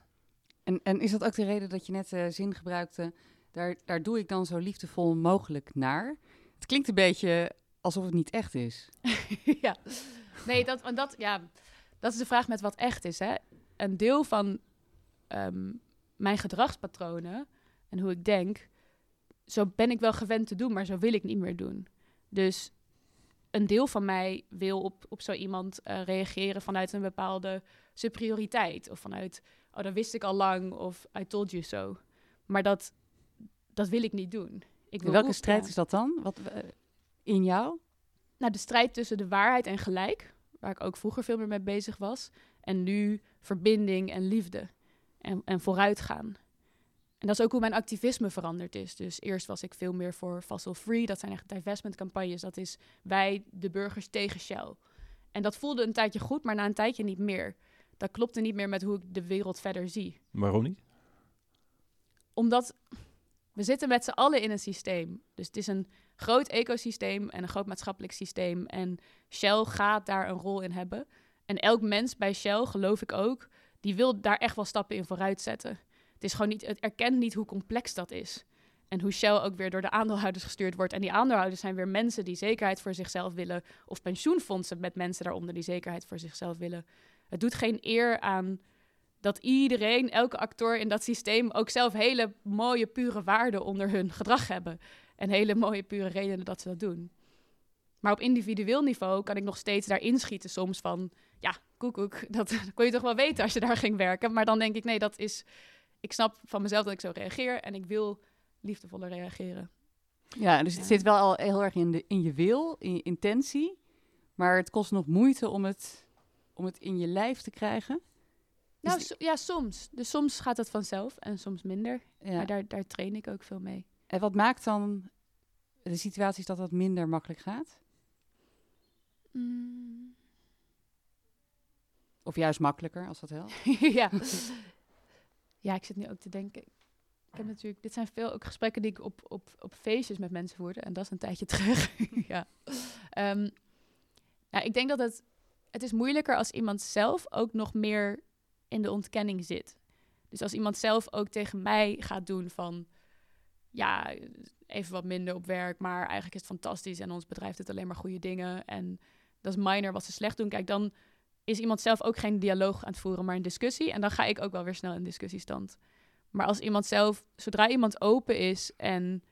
Speaker 4: En, en is dat ook de reden dat je net uh, zin gebruikte, daar, daar doe ik dan zo liefdevol mogelijk naar? Het klinkt een beetje alsof het niet echt is. *laughs*
Speaker 3: ja, Nee, dat, dat, ja, dat is de vraag met wat echt is. Hè? Een deel van ehm, mijn gedragspatronen en hoe ik denk, zo ben ik wel gewend te doen, maar zo wil ik niet meer doen. Dus een deel van mij wil op, op zo iemand uh, reageren vanuit een bepaalde superioriteit. Of vanuit, oh, dat wist ik al lang, of I told you so. Maar dat, dat wil ik niet doen. Ik
Speaker 4: wil welke strijd is dat dan? Wat, uh, in jou?
Speaker 3: Nou, de strijd tussen de waarheid en gelijk, waar ik ook vroeger veel meer mee bezig was. En nu verbinding en liefde en, en vooruitgaan. En dat is ook hoe mijn activisme veranderd is. Dus eerst was ik veel meer voor fossil free. Dat zijn echt divestment campagnes. Dat is wij, de burgers, tegen Shell. En dat voelde een tijdje goed, maar na een tijdje niet meer. Dat klopte niet meer met hoe ik de wereld verder zie.
Speaker 1: Waarom niet?
Speaker 3: Omdat we zitten met z'n allen in een systeem. Dus het is een groot ecosysteem en een groot maatschappelijk systeem. En Shell gaat daar een rol in hebben. En elk mens bij Shell, geloof ik ook, die wil daar echt wel stappen in vooruit zetten. Het is gewoon niet, het erkent niet hoe complex dat is. En hoe Shell ook weer door de aandeelhouders gestuurd wordt. En die aandeelhouders zijn weer mensen die zekerheid voor zichzelf willen. Of pensioenfondsen met mensen daaronder die zekerheid voor zichzelf willen. Het doet geen eer aan dat iedereen, elke actor in dat systeem ook zelf hele mooie, pure waarden onder hun gedrag hebben. En hele mooie, pure redenen dat ze dat doen. Maar op individueel niveau kan ik nog steeds daar inschieten soms van... Ja, koekoek, dat *laughs* kon je toch wel weten als je daar ging werken. Maar dan denk ik, nee, dat is... Ik snap van mezelf dat ik zo reageer en ik wil liefdevoller reageren.
Speaker 4: Ja, dus het zit wel al heel erg in, de, in je wil, in je intentie. maar het kost nog moeite om het, om het in je lijf te krijgen.
Speaker 3: Nou,
Speaker 4: Is
Speaker 3: so- ja, soms. Dus soms gaat het vanzelf en soms minder.
Speaker 4: Ja.
Speaker 3: Maar daar, daar train ik ook veel mee.
Speaker 4: En wat maakt dan de situaties dat dat minder makkelijk gaat?
Speaker 3: Mm.
Speaker 4: Of juist makkelijker, als dat helpt? *laughs*
Speaker 3: ja. *laughs* ja, ik zit nu ook te denken. Ik heb natuurlijk, dit zijn veel ook gesprekken die ik op, op, op feestjes met mensen voerde. En dat is een tijdje *laughs* terug. ja. Ehm, nou, ik denk dat het, het is moeilijker als iemand zelf ook nog meer in de ontkenning zit. Dus als iemand zelf ook tegen mij gaat doen van, ja, even wat minder op werk, maar eigenlijk is het fantastisch en ons bedrijf doet alleen maar goede dingen en dat is minor wat ze slecht doen. Kijk, dan is iemand zelf ook geen dialoog aan het voeren, maar een discussie. En dan ga ik ook wel weer snel in discussiestand. Maar als iemand zelf, zodra iemand open is en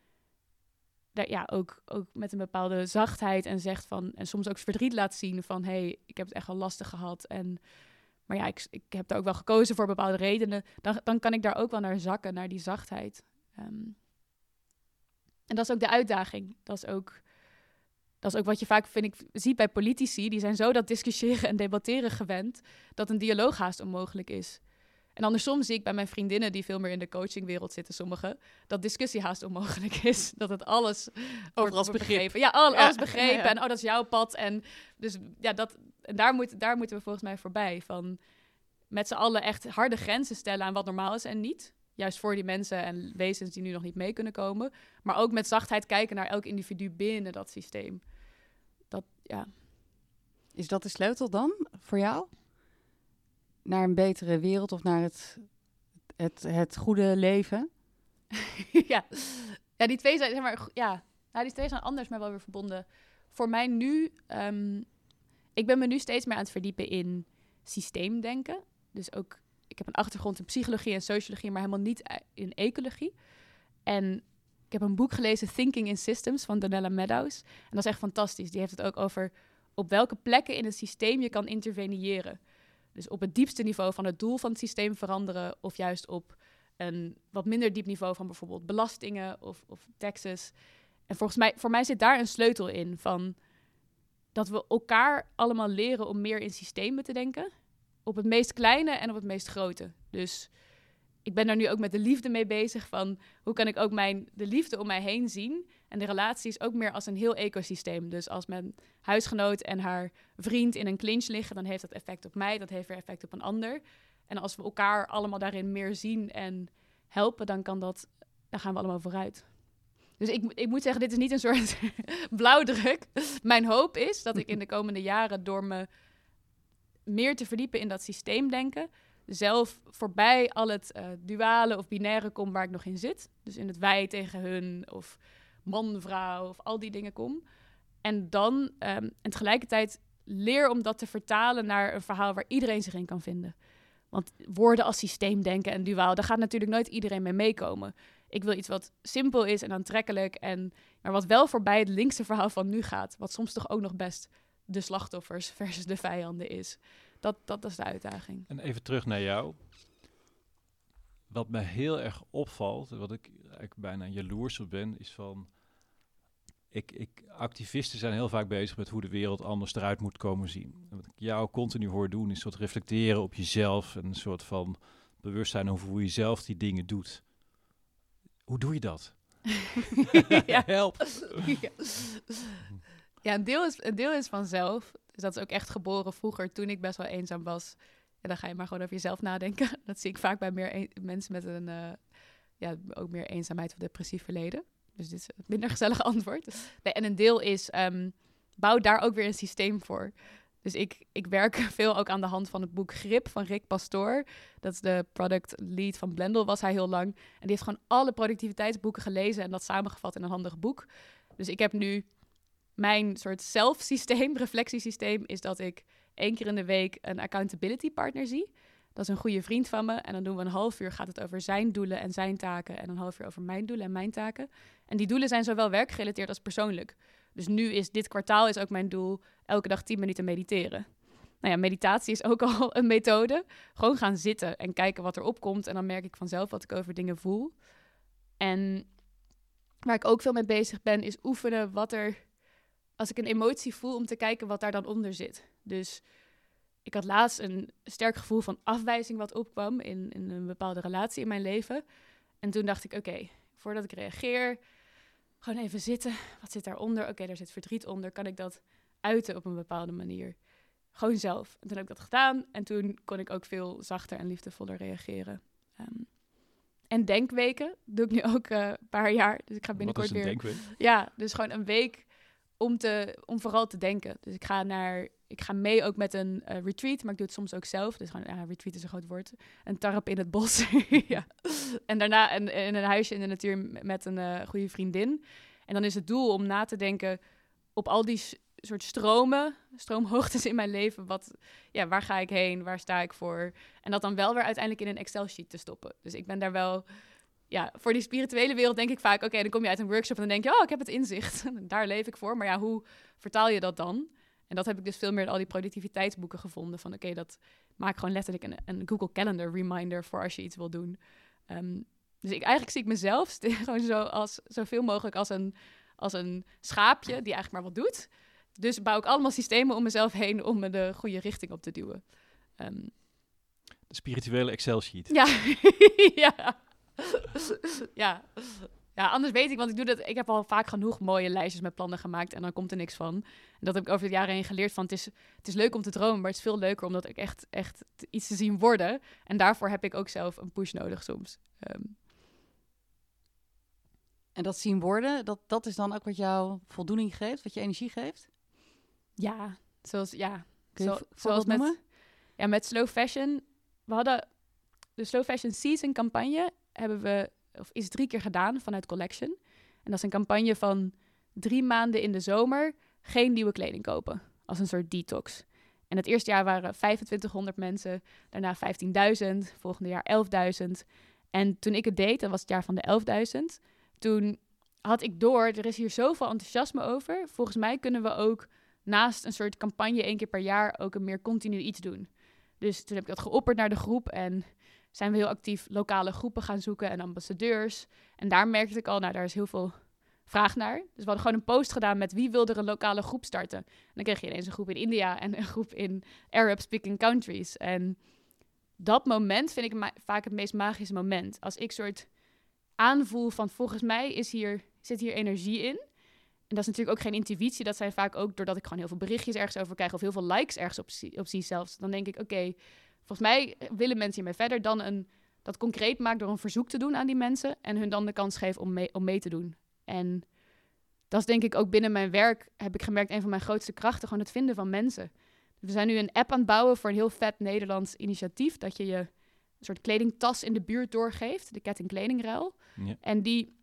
Speaker 3: daar, ja, ook, ook met een bepaalde zachtheid en zegt van, en soms ook verdriet laat zien van, hé, hey, ik heb het echt wel lastig gehad. En, maar ja, ik, ik heb daar ook wel gekozen voor bepaalde redenen. Dan, dan kan ik daar ook wel naar zakken, naar die zachtheid. Ehm, en dat is ook de uitdaging. Dat is ook, dat is ook wat je vaak, vind ik, ziet bij politici. Die zijn zo dat discussiëren en debatteren gewend, dat een dialoog haast onmogelijk is. En andersom zie ik bij mijn vriendinnen, die veel meer in de coachingwereld zitten, sommigen, dat discussie haast onmogelijk *laughs* is. Dat het alles
Speaker 4: begrip.
Speaker 3: begrepen. Ja, al,
Speaker 4: Ja,
Speaker 3: alles begrepen.
Speaker 4: ja, ja.
Speaker 3: En oh, dat is jouw pad. En dus ja, dat, en daar, moet, daar moeten we volgens mij voorbij. Van met z'n allen echt harde grenzen stellen aan wat normaal is en niet. Juist voor die mensen en wezens die nu nog niet mee kunnen komen. Maar ook met zachtheid kijken naar elk individu binnen dat systeem. Ja.
Speaker 4: Is dat de sleutel dan voor jou? Naar een betere wereld of naar het, het, het goede leven? *laughs*
Speaker 3: ja. ja, die twee zijn, zeg maar, ja, nou, die twee zijn anders, maar wel weer verbonden. Voor mij nu, ehm, ik ben me nu steeds meer aan het verdiepen in systeemdenken. Dus ook, ik heb een achtergrond in psychologie en sociologie, maar helemaal niet eh, in ecologie. En ik heb een boek gelezen, Thinking in Systems, van Donella Meadows. En dat is echt fantastisch. Die heeft het ook over op welke plekken in het systeem je kan interveneren. Dus op het diepste niveau van het doel van het systeem veranderen, of juist op een wat minder diep niveau van bijvoorbeeld belastingen of, of taxes. En volgens mij, voor mij zit daar een sleutel in van dat we elkaar allemaal leren om meer in systemen te denken. Op het meest kleine en op het meest grote. Dus ik ben daar nu ook met de liefde mee bezig van hoe kan ik ook mijn, de liefde om mij heen zien. En de relaties ook meer als een heel ecosysteem. Dus als mijn huisgenoot en haar vriend in een clinch liggen, dan heeft dat effect op mij. Dat heeft weer effect op een ander. En als we elkaar allemaal daarin meer zien en helpen, dan kan dat, dan gaan we allemaal vooruit. Dus ik, ik moet zeggen, dit is niet een soort *laughs* blauwdruk. Mijn hoop is dat ik in de komende jaren door me meer te verdiepen in dat systeemdenken, zelf voorbij al het eh, duale of binaire kom waar ik nog in zit. Dus in het wij tegen hun of man, vrouw of al die dingen kom. En dan ehm, en tegelijkertijd leer om dat te vertalen naar een verhaal waar iedereen zich in kan vinden. Want woorden als systeemdenken en duaal, daar gaat natuurlijk nooit iedereen mee meekomen. Ik wil iets wat simpel is en aantrekkelijk, en, maar wat wel voorbij het linkse verhaal van nu gaat. Wat soms toch ook nog best de slachtoffers *laughs* versus de vijanden is. Dat, dat is de uitdaging.
Speaker 1: En even terug naar jou. Wat mij heel erg opvalt, wat ik eigenlijk bijna jaloers op ben, is van... Ik, ik, activisten zijn heel vaak bezig met hoe de wereld anders eruit moet komen zien. En wat ik jou continu hoor doen, is een soort reflecteren op jezelf. En een soort van bewustzijn over hoe je zelf die dingen doet. Hoe doe je dat? *laughs*
Speaker 3: ja.
Speaker 1: Help!
Speaker 3: ja. Ja, een deel, is, een deel is vanzelf. Dus dat is ook echt geboren vroeger, toen ik best wel eenzaam was. En dan ga je maar gewoon over jezelf nadenken. *laughs* Dat zie ik vaak bij meer mensen met een, eh, ja, ook meer eenzaamheid of depressief verleden. Dus dit is een minder *laughs* gezellig antwoord. Nee, en een deel is, ehm, bouw daar ook weer een systeem voor. Dus ik, ik werk *laughs* veel ook aan de hand van het boek Grip van Rick Pastoor. Dat is de product lead van Blendel, was hij heel lang. En die heeft gewoon alle productiviteitsboeken gelezen en dat samengevat in een handig boek. Dus ik heb nu mijn soort zelfsysteem, *laughs* reflectiesysteem, is dat ik één keer in de week een accountability partner zie. Dat is een goede vriend van me. En dan doen we een half uur, gaat het over zijn doelen en zijn taken. En een half uur over mijn doelen en mijn taken. En die doelen zijn zowel werkgerelateerd als persoonlijk. Dus nu is dit kwartaal is ook mijn doel elke dag 10 minuten mediteren. Nou ja, meditatie is ook *laughs* al een methode. Gewoon gaan zitten en kijken wat er opkomt. En dan merk ik vanzelf wat ik over dingen voel. En waar ik ook veel mee bezig ben, is oefenen wat er als ik een emotie voel, om te kijken wat daar dan onder zit. Dus ik had laatst een sterk gevoel van afwijzing wat opkwam in, in een bepaalde relatie in mijn leven. En toen dacht ik, oké, voordat ik reageer, gewoon even zitten. Wat zit daaronder? Oké, daar zit verdriet onder. Kan ik dat uiten op een bepaalde manier? Gewoon zelf. En toen heb ik dat gedaan. En toen kon ik ook veel zachter en liefdevoller reageren. Um, en denkweken doe ik nu ook uh, een paar jaar. Dus ik ga binnenkort
Speaker 1: Wat is een
Speaker 3: weer.
Speaker 1: denkweek?
Speaker 3: Ja, dus gewoon een week om, te, om vooral te denken. Dus ik ga naar. Ik ga mee ook met een uh, retreat, maar ik doe het soms ook zelf. Dus gewoon, ja, retreat is een groot woord. Een tarp in het bos. *laughs* ja. En daarna een, in een huisje in de natuur met een uh, goede vriendin. En dan is het doel om na te denken op al die soort stromen, stroomhoogtes in mijn leven. Wat, ja, waar ga ik heen? Waar sta ik voor? En dat dan wel weer uiteindelijk in een Excel-sheet te stoppen. Dus ik ben daar wel, ja, voor die spirituele wereld denk ik vaak, oké, dan kom je uit een workshop en dan denk je, oh, ik heb het inzicht. *laughs* daar leef ik voor. Maar ja, hoe vertaal je dat dan? En dat heb ik dus veel meer in al die productiviteitsboeken gevonden. Van oké, dat maak gewoon letterlijk een, een, Google Calendar reminder voor als je iets wil doen. Um, dus ik, eigenlijk zie ik mezelf *laughs* gewoon zo als zoveel mogelijk als een, als een schaapje die eigenlijk maar wat doet. Dus bouw ik allemaal systemen om mezelf heen om me de goede richting op te duwen. Um,
Speaker 1: de spirituele Excel-sheet.
Speaker 3: Ja. *laughs* ja. *laughs* ja. Ja, anders weet ik, want ik doe dat. Ik heb al vaak genoeg mooie lijstjes met plannen gemaakt en dan komt er niks van. En dat heb ik over de jaren heen geleerd. Van het is, het is leuk om te dromen, maar het is veel leuker om dat ik echt, echt iets te zien worden. En daarvoor heb ik ook zelf een push nodig soms. Um,
Speaker 4: en dat zien worden, dat, dat is dan ook wat jou voldoening geeft, wat je energie geeft?
Speaker 3: Ja, zoals, ja.
Speaker 4: Zo, zoals met,
Speaker 3: ja, met slow fashion. We hadden de slow fashion season campagne hebben we, of is drie keer gedaan vanuit Collection. En dat is een campagne van drie maanden in de zomer geen nieuwe kleding kopen. Als een soort detox. En het eerste jaar waren 2500 mensen, daarna 15.000, volgende jaar 11.000. En toen ik het deed, dat was het jaar van de 11.000, toen had ik door, er is hier zoveel enthousiasme over. Volgens mij kunnen we ook naast een soort campagne één keer per jaar ook een meer continu iets doen. Dus toen heb ik dat geopperd naar de groep en zijn we heel actief lokale groepen gaan zoeken en ambassadeurs. En daar merkte ik al, nou daar is heel veel vraag naar. Dus we hadden gewoon een post gedaan met wie wil er een lokale groep starten. En dan kreeg je ineens een groep in India en een groep in Arab-speaking countries. En dat moment vind ik vaak het meest magische moment. Als ik soort aanvoel van volgens mij is hier, zit hier energie in. En dat is natuurlijk ook geen intuïtie. Dat zijn vaak ook doordat ik gewoon heel veel berichtjes ergens over krijg of heel veel likes ergens op, op zie zelfs. Dan denk ik, oké, volgens mij willen mensen hiermee verder. Dan een, dat concreet maakt door een verzoek te doen aan die mensen en hun dan de kans geven om mee, om mee te doen. En dat is denk ik ook binnen mijn werk, heb ik gemerkt, een van mijn grootste krachten, gewoon het vinden van mensen. We zijn nu een app aan het bouwen voor een heel vet Nederlands initiatief, dat je je een soort kledingtas in de buurt doorgeeft, de ketting kledingruil. Ja. En die,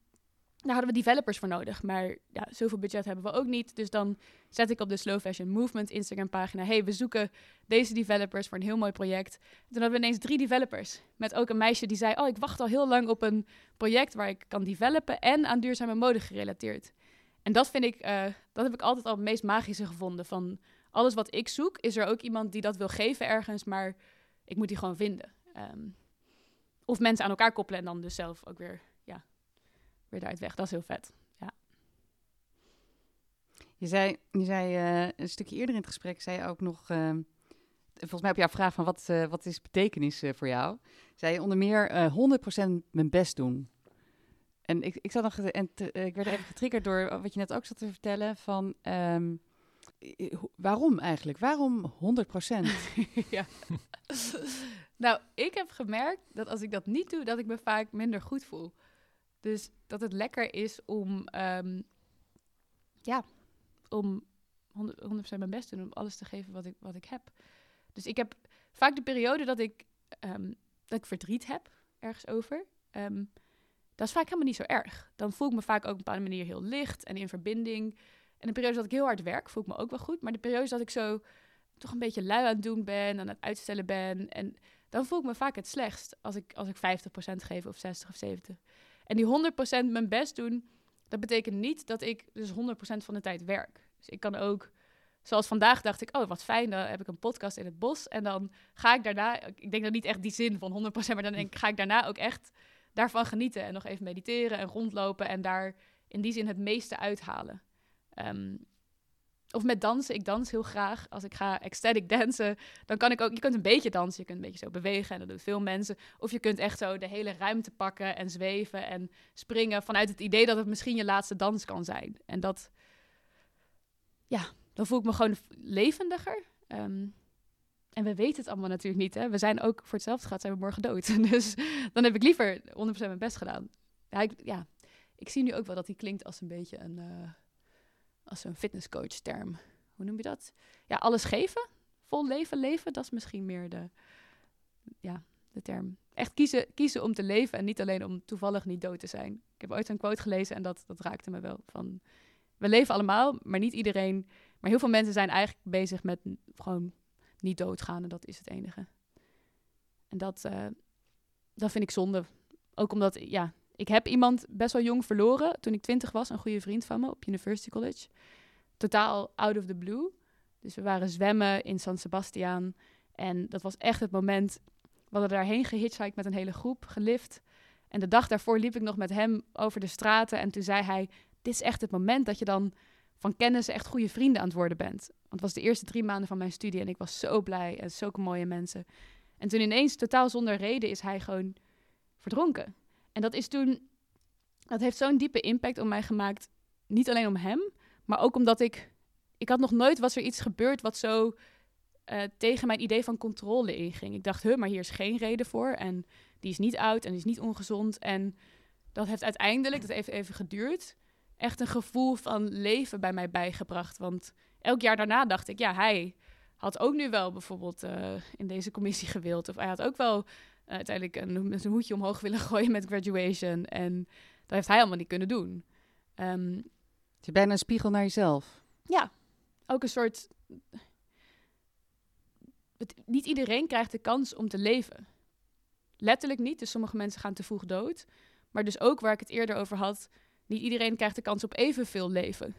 Speaker 3: daar hadden we developers voor nodig, maar ja, zoveel budget hebben we ook niet. Dus dan zet ik op de Slow Fashion Movement Instagram pagina, hey, we zoeken deze developers voor een heel mooi project. En toen hadden we ineens drie developers, met ook een meisje die zei, oh, ik wacht al heel lang op een project waar ik kan developen en aan duurzame mode gerelateerd. En dat vind ik, uh, dat heb ik altijd al het meest magische gevonden. Van alles wat ik zoek, is er ook iemand die dat wil geven ergens, maar ik moet die gewoon vinden. Um, of mensen aan elkaar koppelen en dan dus zelf ook weer, weer daaruit weg. Dat is heel vet. Ja.
Speaker 4: Je zei, je zei uh, een stukje eerder in het gesprek, zei je ook nog, uh, volgens mij op jouw vraag van wat, uh, wat is betekenis voor jou, zei je onder meer 100% mijn best doen. En ik, ik, zat nog, en te, ik werd even getriggerd door wat je net ook zat te vertellen van... Um, waarom eigenlijk? Waarom 100%? *laughs* *laughs*
Speaker 3: ja. nou, ik heb gemerkt dat als ik dat niet doe, dat ik me vaak minder goed voel. Dus dat het lekker is om, um, ja, om 100%, 100 mijn best te doen, om alles te geven wat ik, wat ik heb. Dus ik heb vaak de periode dat ik, um, dat ik verdriet heb ergens over. Um, dat is vaak helemaal niet zo erg. Dan voel ik me vaak ook op een bepaalde manier heel licht en in verbinding. En de periode dat ik heel hard werk, voel ik me ook wel goed. Maar de periode dat ik zo toch een beetje lui aan het doen ben, aan het uitstellen ben. En dan voel ik me vaak het slechtst als ik, als ik 50% geef of 60 of 70. En die 100% mijn best doen, dat betekent niet dat ik dus 100% van de tijd werk. Dus ik kan ook, zoals vandaag dacht ik, oh wat fijn, dan heb ik een podcast in het bos. En dan ga ik daarna, ik denk dat niet echt die zin van 100%, maar dan denk ga ik daarna ook echt daarvan genieten. En nog even mediteren en rondlopen en daar in die zin het meeste uithalen. Um, of met dansen. Ik dans heel graag. Als ik ga ecstatic dansen, dan kan ik ook... Je kunt een beetje dansen, je kunt een beetje zo bewegen. En dat doen veel mensen. Of je kunt echt zo de hele ruimte pakken en zweven en springen... vanuit het idee dat het misschien je laatste dans kan zijn. En dat... Ja, dan voel ik me gewoon levendiger. Ehm, en we weten het allemaal natuurlijk niet. Hè? We zijn ook voor hetzelfde gaat, zijn we morgen dood. *laughs* Dus dan heb ik liever 100% mijn best gedaan. Ja ik, ja, ik zie nu ook wel dat die klinkt als een beetje een, uh, als een fitnesscoach term. Hoe noem je dat? Ja, alles geven, vol leven, leven. Dat is misschien meer de, ja, de term. Echt kiezen, kiezen om te leven en niet alleen om toevallig niet dood te zijn. Ik heb ooit een quote gelezen en dat, dat raakte me wel. Van, we leven allemaal, maar niet iedereen. Maar heel veel mensen zijn eigenlijk bezig met gewoon niet doodgaan en dat is het enige. En dat, uh, dat vind ik zonde. Ook omdat, ja, ik heb iemand best wel jong verloren toen ik twintig was, een goede vriend van me op University College. Totaal out of the blue. Dus we waren zwemmen in San Sebastian. En dat was echt het moment. We hadden daarheen gehitchhiked met een hele groep, gelift. En de dag daarvoor liep ik nog met hem over de straten. En toen zei hij: Dit is echt het moment dat je dan van kennissen echt goede vrienden aan het worden bent. Want het was de eerste drie maanden van mijn studie en ik was zo blij en zulke mooie mensen. En toen ineens, totaal zonder reden, is hij gewoon verdronken. En dat is toen, dat heeft zo'n diepe impact op mij gemaakt. Niet alleen om hem, maar ook omdat ik, ik had nog nooit, was er iets gebeurd wat zo uh, tegen mijn idee van controle inging. Ik dacht, huh, maar hier is geen reden voor. En die is niet oud en die is niet ongezond. En dat heeft uiteindelijk, dat heeft even geduurd, echt een gevoel van leven bij mij bijgebracht. Want elk jaar daarna dacht ik, ja, hij had ook nu wel bijvoorbeeld uh, in deze commissie gewild. Of hij had ook wel uiteindelijk een, een hoedje omhoog willen *laughs* gooien met graduation. En dat heeft hij allemaal niet kunnen doen. Um,
Speaker 4: het is bijna een spiegel naar jezelf.
Speaker 3: Ja, ook een soort... Het, niet iedereen krijgt de kans om te leven. Letterlijk niet, dus sommige mensen gaan te vroeg dood. Maar dus ook waar ik het eerder over had niet iedereen krijgt de kans op evenveel leven.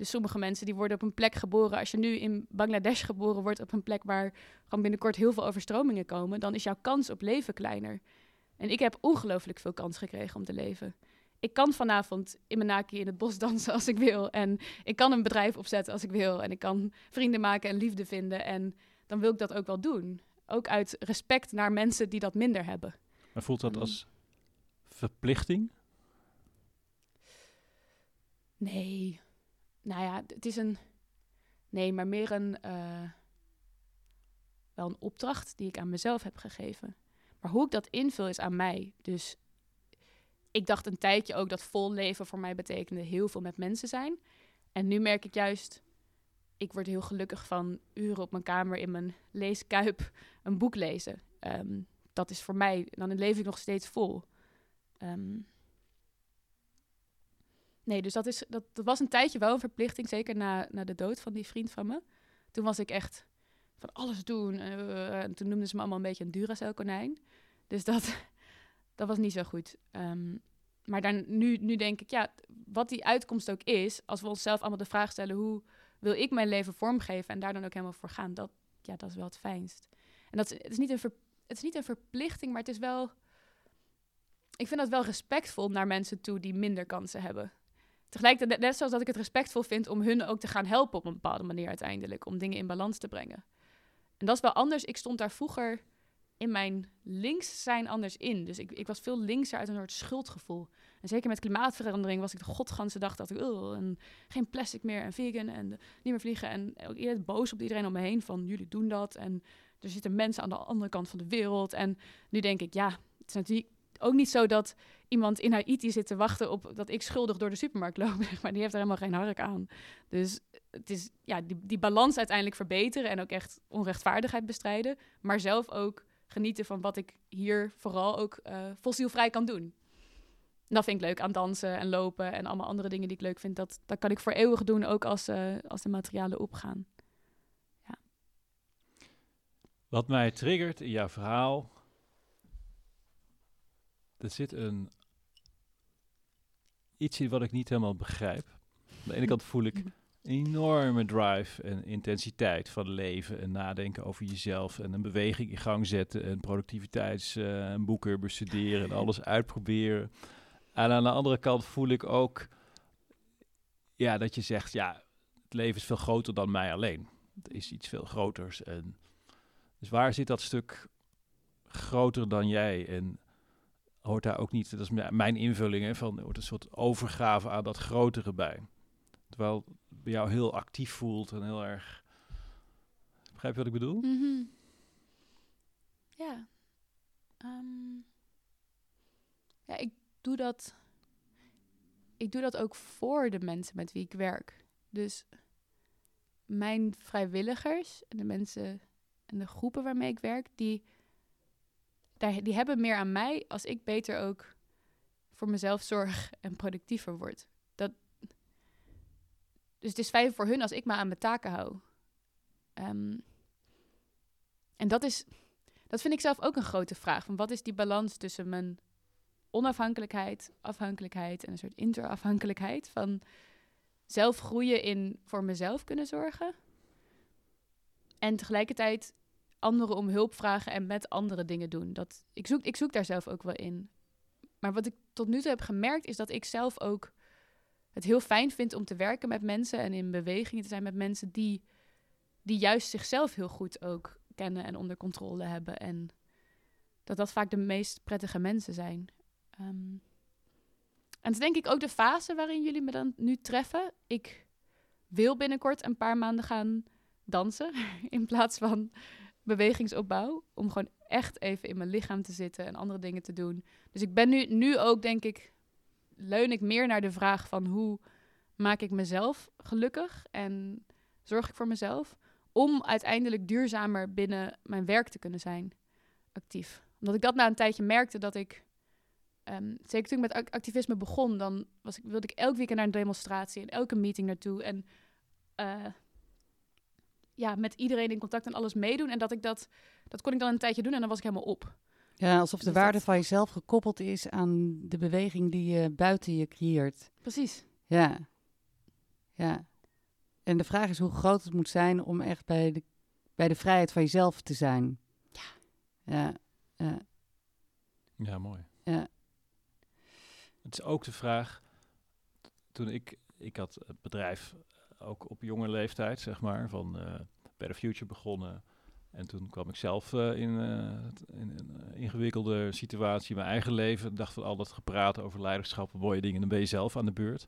Speaker 3: Dus sommige mensen die worden op een plek geboren. Als je nu in Bangladesh geboren wordt op een plek waar gewoon binnenkort heel veel overstromingen komen, dan is jouw kans op leven kleiner. En ik heb ongelooflijk veel kans gekregen om te leven. Ik kan vanavond in mijn naki in het bos dansen als ik wil. En ik kan een bedrijf opzetten als ik wil. En ik kan vrienden maken en liefde vinden. En dan wil ik dat ook wel doen. Ook uit respect naar mensen die dat minder hebben.
Speaker 1: Maar voelt dat als verplichting?
Speaker 3: Nee. Nou ja, het is een. Nee, maar meer een. Uh, wel een opdracht die ik aan mezelf heb gegeven. Maar hoe ik dat invul is aan mij. Dus ik dacht een tijdje ook dat vol leven voor mij betekende heel veel met mensen zijn. En nu merk ik juist, ik word heel gelukkig van uren op mijn kamer in mijn leeskuip een boek lezen. Um, dat is voor mij, dan leef ik nog steeds vol. Um, Nee, dus dat, is, dat, dat was een tijdje wel een verplichting, zeker na, na de dood van die vriend van me. Toen was ik echt van alles doen. Uh, en toen noemden ze me allemaal een beetje een Duracell-konijn. Dus dat, *laughs* dat was niet zo goed. Um, maar dan, nu, nu denk ik, ja, wat die uitkomst ook is, als we onszelf allemaal de vraag stellen, hoe wil ik mijn leven vormgeven en daar dan ook helemaal voor gaan, dat, ja, dat is wel het fijnst. En dat, het, is niet een ver, het is niet een verplichting, maar het is wel, ik vind dat wel respectvol naar mensen toe die minder kansen hebben tegelijkertijd net zoals dat ik het respectvol vind om hun ook te gaan helpen op een bepaalde manier uiteindelijk, om dingen in balans te brengen. En dat is wel anders. Ik stond daar vroeger in mijn links zijn anders in. Dus ik, ik was veel linkser uit een soort schuldgevoel. En zeker met klimaatverandering was ik de godganse dag dat ik, en geen plastic meer en vegan en niet meer vliegen. En ook eerder boos op iedereen om me heen van jullie doen dat. En er zitten mensen aan de andere kant van de wereld. En nu denk ik, ja, het is natuurlijk ook niet zo dat iemand in Haiti zit te wachten op dat ik schuldig door de supermarkt loop. *laughs* Maar die heeft er helemaal geen hark aan. Dus het is ja, die, die balans uiteindelijk verbeteren en ook echt onrechtvaardigheid bestrijden. Maar zelf ook genieten van wat ik hier vooral ook uh, fossielvrij kan doen. dat vind ik leuk aan dansen en lopen en allemaal andere dingen die ik leuk vind. Dat, dat kan ik voor eeuwig doen, ook als, uh, als de materialen opgaan. Ja.
Speaker 1: Wat mij triggert in jouw verhaal er zit een iets in wat ik niet helemaal begrijp. Aan de ene kant voel ik een enorme drive en intensiteit van leven en nadenken over jezelf en een beweging in gang zetten en productiviteits- uh, en boeken bestuderen en alles uitproberen. En aan de andere kant voel ik ook ja, dat je zegt, ja, het leven is veel groter dan mij alleen. Het is iets veel groters. En dus waar zit dat stuk groter dan jij? En hoort daar ook niet, dat is mijn invulling, hè, van er wordt een soort overgave aan dat grotere bij. Terwijl het bij jou heel actief voelt en heel erg. Begrijp je wat ik bedoel?
Speaker 3: Mhm. Ja. Ehm, ja, ik doe dat. Ik doe dat ook voor de mensen met wie ik werk. Dus mijn vrijwilligers en de mensen en de groepen waarmee ik werk, die, die hebben meer aan mij als ik beter ook voor mezelf zorg en productiever word. Dat, dus het is fijn voor hun als ik me aan mijn taken hou. Ehm, en dat is, dat vind ik zelf ook een grote vraag. Van wat is die balans tussen mijn onafhankelijkheid, afhankelijkheid en een soort interafhankelijkheid? Van zelf groeien in voor mezelf kunnen zorgen. En tegelijkertijd anderen om hulp vragen en met andere dingen doen. Dat, ik, zoek, ik zoek daar zelf ook wel in. Maar wat ik tot nu toe heb gemerkt is dat ik zelf ook het heel fijn vind om te werken met mensen en in bewegingen te zijn met mensen die, die juist zichzelf heel goed ook kennen en onder controle hebben. En dat dat vaak de meest prettige mensen zijn. Um, en het is denk ik ook de fase waarin jullie me dan nu treffen. Ik wil binnenkort een paar maanden gaan dansen *laughs* in plaats van bewegingsopbouw. Om gewoon echt even in mijn lichaam te zitten en andere dingen te doen. Dus ik ben nu, nu ook, denk ik, leun ik meer naar de vraag van hoe maak ik mezelf gelukkig en zorg ik voor mezelf. Om uiteindelijk duurzamer binnen mijn werk te kunnen zijn, actief. Omdat ik dat na een tijdje merkte dat ik, um, zeker toen ik met activisme begon, dan was ik, wilde ik elk weekend naar een demonstratie en elke meeting naartoe. En uh, ja, met iedereen in contact en alles meedoen. En dat ik dat, dat kon ik dan een tijdje doen en dan was ik helemaal op.
Speaker 4: Ja, alsof de dus waarde van jezelf gekoppeld is aan de beweging die je buiten je creëert.
Speaker 3: Precies.
Speaker 4: Ja. Ja. En de vraag is hoe groot het moet zijn om echt bij de, bij de vrijheid van jezelf te zijn.
Speaker 3: Ja.
Speaker 4: Ja. Ja,
Speaker 1: ja mooi.
Speaker 4: Ja.
Speaker 1: Het is ook de vraag, toen ik, ik had het bedrijf ook op jonge leeftijd, zeg maar, van uh, Better Future begonnen. En toen kwam ik zelf uh, in, uh, in, een ingewikkelde situatie in mijn eigen leven. dacht van al dat gepraat over leiderschap en mooie dingen, dan ben je zelf aan de beurt.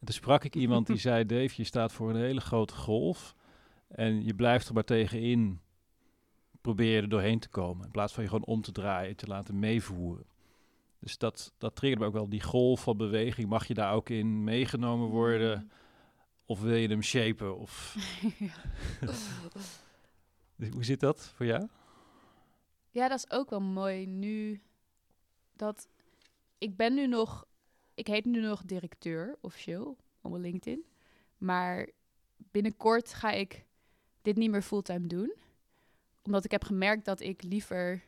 Speaker 1: En toen sprak ik iemand die *laughs* zei, Dave, je staat voor een hele grote golf. En je blijft er maar tegenin proberen er doorheen te komen. In plaats van je gewoon om te draaien, te laten meevoeren. Dus dat, dat triggerde me ook wel. Die golf van beweging, mag je daar ook in meegenomen worden? Of wil je hem shapen? Of... *laughs* *laughs* Hoe zit dat voor jou?
Speaker 3: Ja, dat is ook wel mooi nu dat ik ben nu nog, ik heet nu nog directeur officieel op LinkedIn, maar binnenkort ga ik dit niet meer fulltime doen, omdat ik heb gemerkt dat ik liever,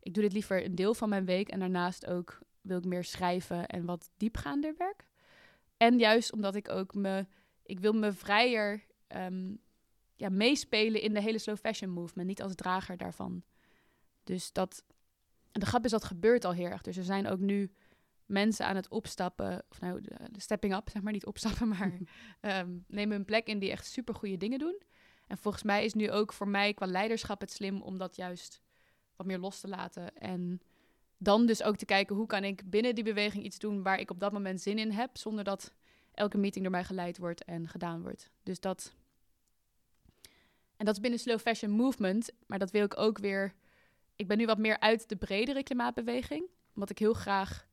Speaker 3: ik doe dit liever een deel van mijn week en daarnaast ook wil ik meer schrijven en wat diepgaander werk. En juist omdat ik ook me ik wil me vrijer um, ja, meespelen in de hele slow fashion movement, niet als drager daarvan. Dus dat, en de grap is dat gebeurt al heel erg. Dus er zijn ook nu mensen aan het opstappen, of nou, de, stepping up, zeg maar, niet opstappen, *laughs* maar um, *laughs* nemen een plek in die echt super goede dingen doen. En volgens mij is nu ook voor mij qua leiderschap het slim om dat juist wat meer los te laten. En dan dus ook te kijken hoe kan ik binnen die beweging iets doen waar ik op dat moment zin in heb, zonder dat elke meeting door mij geleid wordt en gedaan wordt. Dus dat. En dat is binnen Slow Fashion Movement, maar dat wil ik ook weer. Ik ben nu wat meer uit de bredere klimaatbeweging, omdat ik heel graag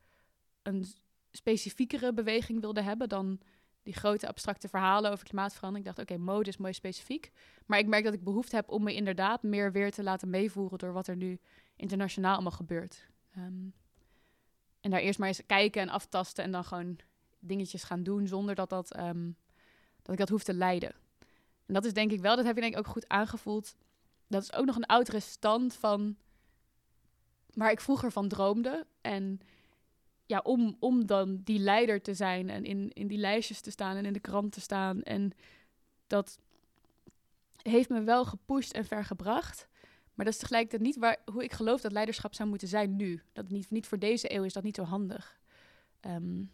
Speaker 3: een specifiekere beweging wilde hebben dan die grote abstracte verhalen over klimaatverandering. Ik dacht, oké, mode is mooi specifiek. Maar ik merk dat ik behoefte heb om me inderdaad meer weer te laten meevoeren door wat er nu internationaal allemaal gebeurt. Ehm, en daar eerst maar eens kijken en aftasten en dan gewoon dingetjes gaan doen zonder dat, dat, um, dat ik dat hoef te leiden. En dat is denk ik wel, dat heb je denk ik ook goed aangevoeld. Dat is ook nog een oudere stand van waar ik vroeger van droomde. En ja, om, om dan die leider te zijn en in, in die lijstjes te staan en in de krant te staan. En dat heeft me wel gepusht en ver gebracht. Maar dat is tegelijkertijd niet waar, hoe ik geloof dat leiderschap zou moeten zijn nu. Dat niet, niet voor deze eeuw is dat niet zo handig. Um,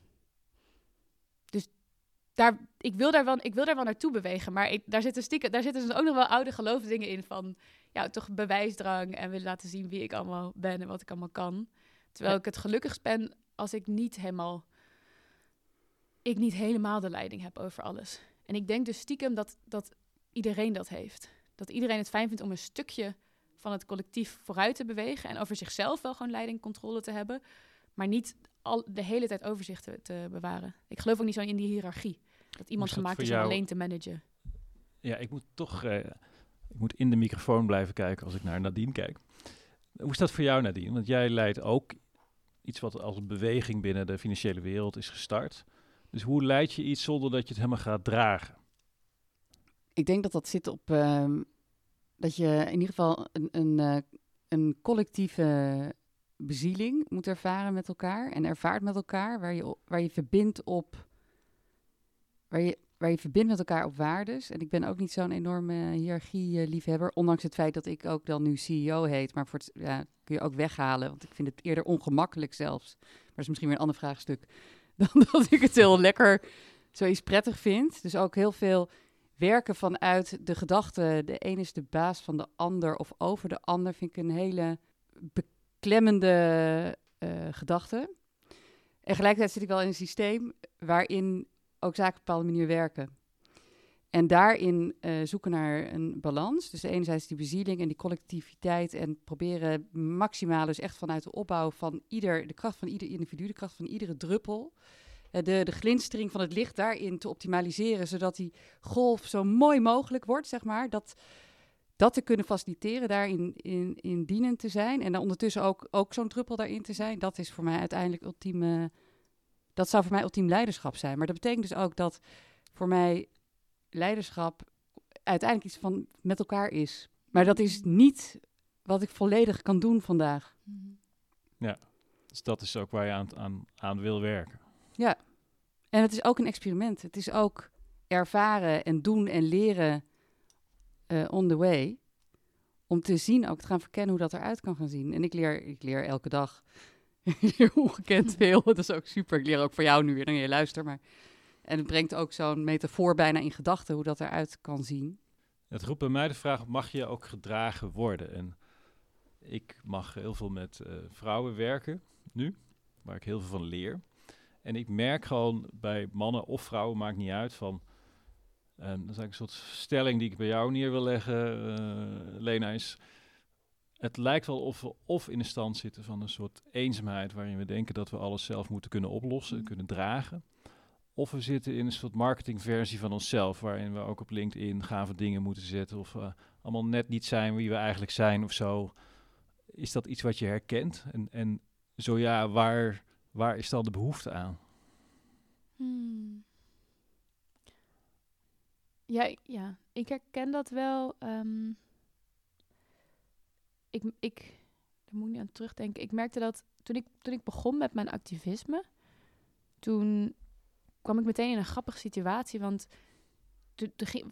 Speaker 3: daar, ik, wil daar wel, ik wil daar wel naartoe bewegen. Maar ik, daar, zitten stiekem, daar zitten dus ook nog wel oude geloofsdingen in van... Ja, toch bewijsdrang en willen laten zien wie ik allemaal ben en wat ik allemaal kan. Terwijl ik het gelukkigst ben als ik niet helemaal... Ik niet helemaal de leiding heb over alles. En ik denk dus stiekem dat, dat iedereen dat heeft. Dat iedereen het fijn vindt om een stukje van het collectief vooruit te bewegen. En over zichzelf wel gewoon leiding, controle te hebben. Maar niet al de hele tijd overzicht te, te bewaren. Ik geloof ook niet zo in die hiërarchie. Dat iemand
Speaker 1: dat
Speaker 3: gemaakt is om
Speaker 1: jou?
Speaker 3: alleen te managen.
Speaker 1: Ja, ik moet toch eh, ik moet in de microfoon blijven kijken als ik naar Nadine kijk. Hoe is dat voor jou, Nadine? Want jij leidt ook iets wat als een beweging binnen de financiële wereld is gestart. Dus hoe leid je iets zonder dat je het helemaal gaat dragen?
Speaker 4: Ik denk dat dat zit op ehm, dat je in ieder geval een, een, eh, een collectieve bezieling moet ervaren met elkaar en ervaart met elkaar, waar je, waar je verbindt op, waar je, waar je verbindt met elkaar op waardes. En ik ben ook niet zo'n enorme hiërarchie-liefhebber, ondanks het feit dat ik ook dan nu CEO heet, maar voor ja, kun je ook weghalen, want ik vind het eerder ongemakkelijk zelfs. Maar dat is misschien weer een ander vraagstuk *laughs* dan dat ik het heel lekker zoiets prettig vind. Dus ook heel veel werken vanuit de gedachte, de een is de baas van de ander of over de ander, vind ik een hele beklemmende eh, gedachte. En tegelijkertijd zit ik wel in een systeem waarin ook zaken op een bepaalde manier werken. En daarin eh, zoeken naar een balans. Dus enerzijds die bezieling en die collectiviteit en proberen maximaal dus echt vanuit de opbouw van ieder, de kracht van ieder individu, de kracht van iedere druppel, eh, de, de glinstering van het licht daarin te optimaliseren, zodat die golf zo mooi mogelijk wordt, zeg maar. Dat, dat te kunnen faciliteren, daarin in, in dienend te zijn. En dan ondertussen ook, ook zo'n druppel daarin te zijn. Dat is voor mij uiteindelijk ultieme... Dat zou voor mij ultiem leiderschap zijn. Maar dat betekent dus ook dat voor mij leiderschap uiteindelijk iets van met elkaar is. Maar dat is niet wat ik volledig kan doen vandaag.
Speaker 1: Dus dat is ook waar je aan, aan, aan wil werken.
Speaker 4: En het is ook een experiment. Het is ook ervaren en doen en leren eh, on the way. Om te zien, ook te gaan verkennen hoe dat eruit kan gaan zien. En ik leer, ik leer elke dag *laughs* ongekend veel. Dat is ook super. Ik leer ook van jou nu weer dan je luistert. Maar... En het brengt ook zo'n metafoor bijna in gedachten hoe dat eruit kan zien.
Speaker 1: Het roept bij mij de vraag, mag je ook gedragen worden? En ik mag heel veel met eh, vrouwen werken nu, waar ik heel veel van leer. En ik merk gewoon bij mannen of vrouwen, maakt niet uit, van... En dat is eigenlijk een soort stelling die ik bij jou neer wil leggen, eh, Lena, is... Het lijkt wel of we of in de stand zitten van een soort eenzaamheid... waarin we denken dat we alles zelf moeten kunnen oplossen,
Speaker 3: Mm.
Speaker 1: kunnen dragen... Of we zitten in een soort marketingversie van onszelf, waarin we ook op LinkedIn gave dingen moeten zetten. Of uh, allemaal net niet zijn wie we eigenlijk zijn of zo. Is dat iets wat je herkent? En, en zo ja, waar, waar is dan de behoefte aan?
Speaker 3: Hmm. Ja, ja, ik herken dat wel. ehm, ik, ik, moet ik niet aan terugdenken. Ik merkte dat toen ik, toen ik begon met mijn activisme, toen kwam ik meteen in een grappige situatie. Want toen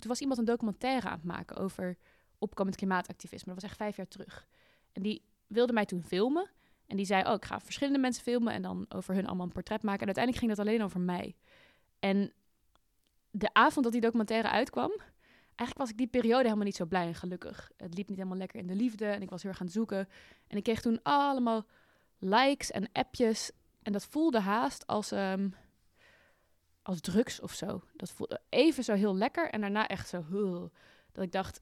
Speaker 3: was iemand een documentaire aan het maken over opkomend klimaatactivisme. Dat was echt vijf jaar terug. En die wilde mij toen filmen. En die zei, oh, ik ga verschillende mensen filmen en dan over hun allemaal een portret maken. En uiteindelijk ging dat alleen over mij. En de avond dat die documentaire uitkwam, eigenlijk was ik die periode helemaal niet zo blij en gelukkig. Het liep niet helemaal lekker in de liefde en ik was heel erg aan zoeken. En ik kreeg toen allemaal likes en appjes. En dat voelde haast als, ehm, als drugs of zo. Dat voelde even zo heel lekker en daarna echt zo... "Huh." dat ik dacht,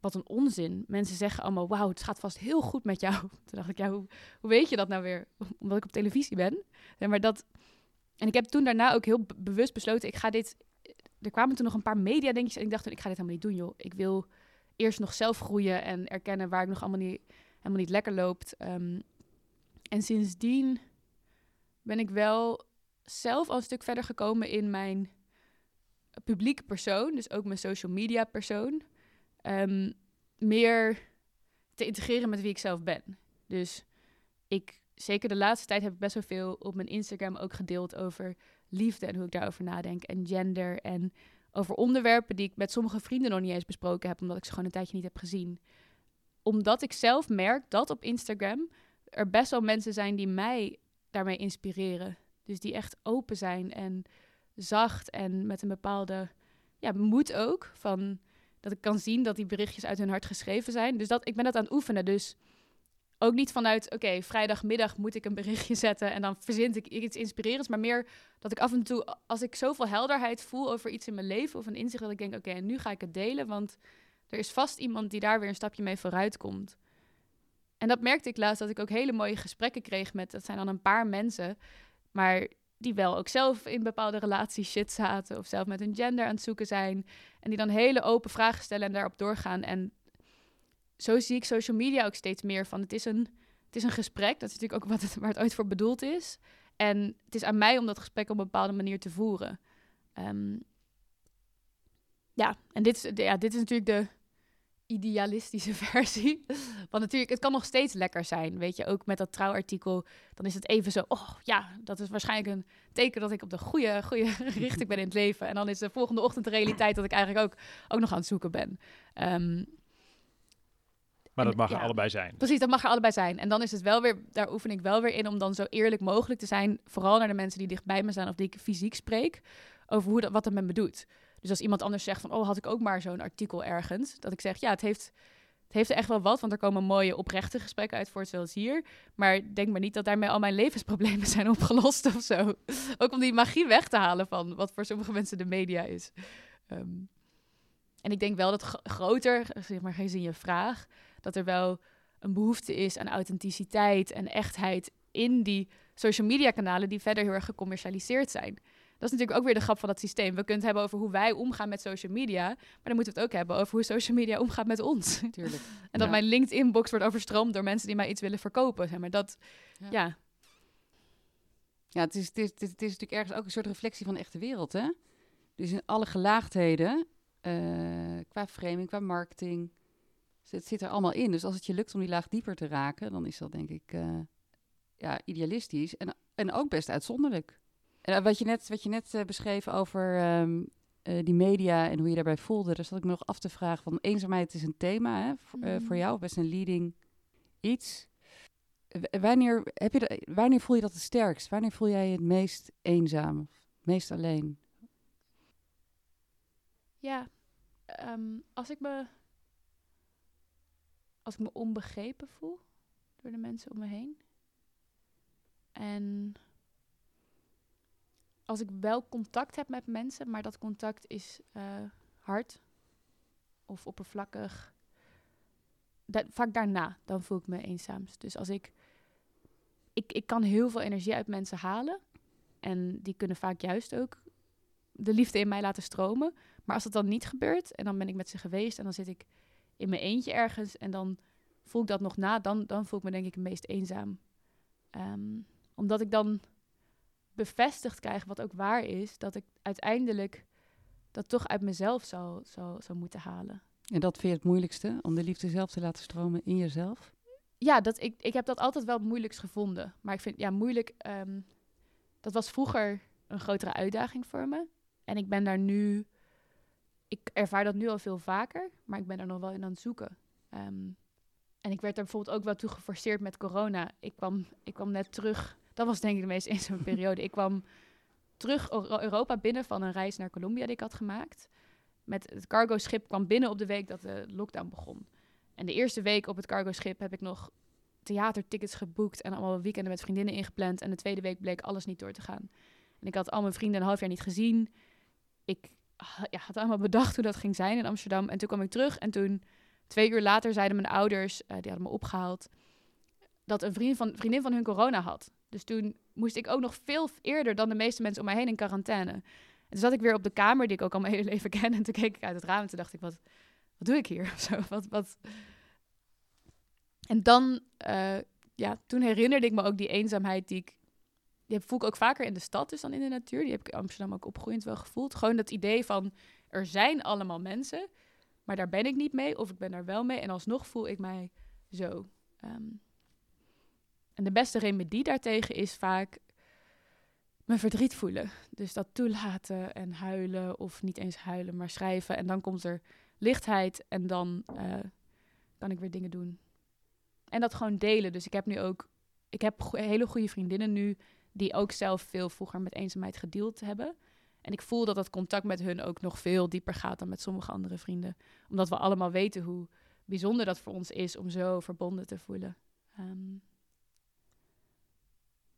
Speaker 3: wat een onzin. Mensen zeggen allemaal, wauw, het gaat vast heel goed met jou. *laughs* Toen dacht ik, ja, hoe, hoe weet je dat nou weer? *laughs* Omdat ik op televisie ben. Ja, maar dat... En ik heb toen daarna ook heel be- bewust besloten, ik ga dit... Er kwamen toen nog een paar media dingetjes en ik dacht toen, ik ga dit helemaal niet doen, joh. Ik wil eerst nog zelf groeien en erkennen waar ik nog allemaal niet, helemaal niet lekker loopt. Ehm, en sindsdien ben ik wel zelf al een stuk verder gekomen in mijn publieke persoon, dus ook mijn social media persoon, ehm, meer te integreren met wie ik zelf ben. Dus ik, zeker de laatste tijd heb ik best wel veel op mijn Instagram ook gedeeld over liefde en hoe ik daarover nadenk en gender en over onderwerpen die ik met sommige vrienden nog niet eens besproken heb, omdat ik ze gewoon een tijdje niet heb gezien. Omdat ik zelf merk dat op Instagram er best wel mensen zijn die mij daarmee inspireren. Dus die echt open zijn en zacht en met een bepaalde ja, moed ook. Van dat ik kan zien dat die berichtjes uit hun hart geschreven zijn. Dus dat, ik ben dat aan het oefenen. Dus ook niet vanuit, oké, vrijdagmiddag moet ik een berichtje *laughs* zetten en dan verzint ik iets inspirerends. Maar meer dat ik af en toe, als ik zoveel helderheid voel over iets in mijn leven of een inzicht, dat ik denk, oké, nu ga ik het delen. Want er is vast iemand die daar weer een stapje mee vooruit komt. En dat merkte ik laatst, dat ik ook hele mooie gesprekken kreeg met, dat zijn dan een paar mensen, maar die wel ook zelf in bepaalde relaties shit zaten of zelf met hun gender aan het zoeken zijn. En die dan hele open vragen stellen en daarop doorgaan. En zo zie ik social media ook steeds meer van. Het is een, het is een gesprek, dat is natuurlijk ook wat het, waar het ooit voor bedoeld is. En het is aan mij om dat gesprek op een bepaalde manier te voeren. Ehm, ja, en dit is, ja, dit is natuurlijk de idealistische *laughs* versie. Want natuurlijk, het kan nog steeds lekker zijn. Weet je, ook met dat trouwartikel, dan is het even zo, oh ja, dat is waarschijnlijk een teken dat ik op de goede, goede *laughs* richting ben in het leven. En dan is de volgende ochtend de realiteit dat ik eigenlijk ook, ook nog aan het zoeken ben. Um,
Speaker 1: maar dat mag er allebei zijn.
Speaker 3: Precies, dat mag er allebei zijn. En dan is het wel weer, daar oefen ik wel weer in om dan zo eerlijk mogelijk te zijn, vooral naar de mensen die dicht bij me staan of die ik fysiek spreek, over hoe dat, wat het met me doet. Dus als iemand anders zegt van, oh, had ik ook maar zo'n artikel ergens, dat ik zeg, ja, het heeft, het heeft er echt wel wat, want er komen mooie oprechte gesprekken uit voor zoals hier. Maar denk maar niet dat daarmee al mijn levensproblemen *laughs* zijn opgelost of zo. ook om die magie weg te halen van wat voor sommige mensen de media is. Ehm, en ik denk wel dat groter, zeg maar, gezien je vraag, dat er wel een behoefte is aan authenticiteit en echtheid in die social media kanalen die verder heel erg gecommercialiseerd zijn. Dat is natuurlijk ook weer de grap van dat systeem. We kunnen het hebben over hoe wij omgaan met social media, maar dan moeten we het ook hebben over hoe social media omgaat met ons. *laughs*
Speaker 4: Tuurlijk.
Speaker 3: en dat mijn LinkedIn-box wordt overstroomd door mensen die mij iets willen verkopen. Zeg maar dat, ja. ja.
Speaker 4: ja het, is, het, is, het, is, natuurlijk ergens ook een soort reflectie van de echte wereld, hè? Dus in alle gelaagdheden, uh, qua framing, qua marketing, dus het zit er allemaal in. Dus als het je lukt om die laag dieper te raken, dan is dat denk ik uh, ja, idealistisch en, en ook best uitzonderlijk. En eh, wat je net, wat je net uh, beschreef over um, die media en hoe je daarbij voelde, daar zat ik me nog af te vragen van eenzaamheid is een thema hè, voor, mm. voor jou, best een leading iets. wanneer, heb je de, wanneer voel je dat het sterkst? Wanneer voel jij je het meest eenzaam, of meest alleen?
Speaker 3: Ja, um, als ik me als ik me onbegrepen voel door de mensen om me heen. En als ik wel contact heb met mensen, maar dat contact is uh, hard of oppervlakkig. Dat, vaak daarna, dan voel ik me eenzaamst. Dus als ik, ik... Ik kan heel veel energie uit mensen halen. En die kunnen vaak juist ook de liefde in mij laten stromen. Maar als dat dan niet gebeurt en dan ben ik met ze geweest en dan zit ik in mijn eentje ergens en dan voel ik dat nog na, dan, dan voel ik me denk ik het meest eenzaam. Ehm, omdat ik dan bevestigd krijg, wat ook waar is, dat ik uiteindelijk dat toch uit mezelf zou, zou, zou moeten halen.
Speaker 4: En dat vind je het moeilijkste, om de liefde zelf te laten stromen in jezelf?
Speaker 3: Ja, dat, ik, ik heb dat altijd wel het moeilijkst gevonden. Maar ik vind, ja, moeilijk, um, dat was vroeger een grotere uitdaging voor me. En ik ben daar nu ik ervaar dat nu al veel vaker, maar ik ben er nog wel in aan het zoeken. Um, en ik werd er bijvoorbeeld ook wel toe geforceerd met corona. Ik kwam, ik kwam net terug. Dat was denk ik de meest *laughs* eenzame periode. Ik kwam terug Europa binnen van een reis naar Colombia die ik had gemaakt. Met het cargo-schip kwam binnen op de week dat de lockdown begon. En de eerste week op het cargo-schip heb ik nog theatertickets geboekt en allemaal weekenden met vriendinnen ingepland. En de tweede week bleek alles niet door te gaan. En ik had al mijn vrienden een half jaar niet gezien. Ik ja, had allemaal bedacht hoe dat ging zijn in Amsterdam. En toen kwam ik terug en toen, twee uur later, zeiden mijn ouders, uh, die hadden me opgehaald, dat een vriend van, vriendin van hun corona had. Dus toen moest ik ook nog veel eerder dan de meeste mensen om mij heen in quarantaine. En toen zat ik weer op de kamer, die ik ook al mijn hele *laughs* leven ken. En toen keek ik uit het raam en toen dacht ik, wat, wat doe ik hier? *laughs* Zo, wat, wat... En dan, uh, ja, toen herinnerde ik me ook die eenzaamheid die ik die voel ik ook vaker in de stad dus dan in de natuur. Die heb ik in Amsterdam ook opgroeiend wel gevoeld. Gewoon dat idee van, er zijn allemaal mensen, maar daar ben ik niet mee of ik ben daar wel mee. En alsnog voel ik mij zo. Ehm, en de beste remedie daartegen is vaak mijn verdriet voelen. Dus dat toelaten en huilen of niet eens huilen, maar schrijven. En dan komt er lichtheid en dan uh, kan ik weer dingen doen. En dat gewoon delen. Dus ik heb nu ook, ik heb hele goede vriendinnen nu die ook zelf veel vroeger met eenzaamheid gedeeld hebben. En ik voel dat dat contact met hun ook nog veel dieper gaat dan met sommige andere vrienden. Omdat we allemaal weten hoe bijzonder dat voor ons is om zo verbonden te voelen. Ehm,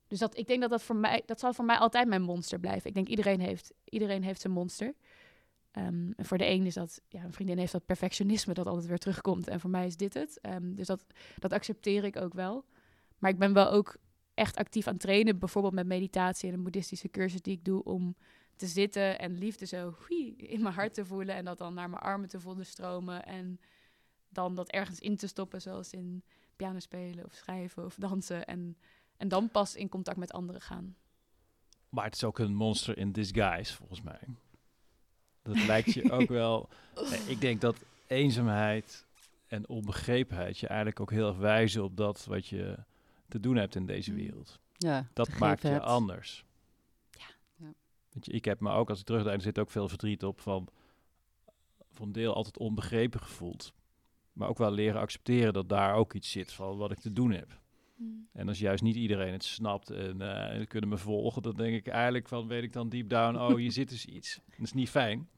Speaker 3: dus dat, ik denk dat dat voor mij, dat zal voor mij altijd mijn monster blijven. Ik denk iedereen heeft, iedereen heeft zijn monster. En voor de een is dat, ja, een vriendin heeft dat perfectionisme dat altijd weer terugkomt. En voor mij is dit het. Ehm, dus dat, dat accepteer ik ook wel. Maar ik ben wel ook echt actief aan trainen, bijvoorbeeld met meditatie en een boeddhistische cursus die ik doe om te zitten en liefde zo hui, in mijn hart te voelen en dat dan naar mijn armen te voelen stromen en dan dat ergens in te stoppen, zoals in piano spelen of schrijven of dansen en, en dan pas in contact met anderen gaan.
Speaker 1: Maar het is ook een monster in disguise, volgens mij. Dat lijkt je ook *laughs* wel. ik denk dat eenzaamheid en onbegrepenheid je eigenlijk ook heel erg wijzen op dat wat je te doen hebt in deze mm. wereld.
Speaker 4: Ja,
Speaker 1: dat maakt je anders. Ja. ja. Weet je, ik heb me ook, als ik terugdenk, er zit ook veel verdriet op van van deel altijd onbegrepen gevoeld. Maar ook wel leren accepteren dat daar ook iets zit van wat ik te doen heb. Mm. En als juist niet iedereen het snapt en uh, kunnen me volgen, dan denk ik eigenlijk van, weet ik dan deep down, oh, hier zit dus iets. Dat is niet fijn.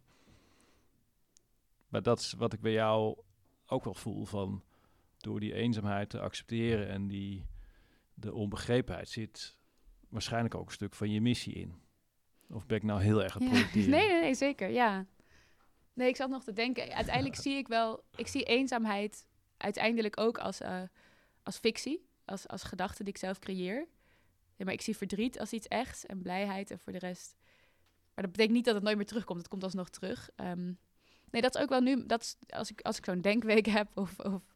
Speaker 1: Maar dat is wat ik bij jou ook wel voel van, door die eenzaamheid te accepteren en die de onbegrepenheid zit waarschijnlijk ook een stuk van je missie in. Of ben ik nou heel erg het
Speaker 3: Nee, nee, nee, zeker, ja. Nee, ik zat nog te denken. Uiteindelijk zie ik wel, ik zie eenzaamheid uiteindelijk ook als, uh, als fictie, als, als gedachte die ik zelf creëer. Ja, maar ik zie verdriet als iets echts en blijheid en voor de rest. Maar dat betekent niet dat het nooit meer terugkomt. Het komt alsnog terug. Um, nee, dat is ook wel nu, dat is, als ik, als ik zo'n denkweek *laughs* heb of, of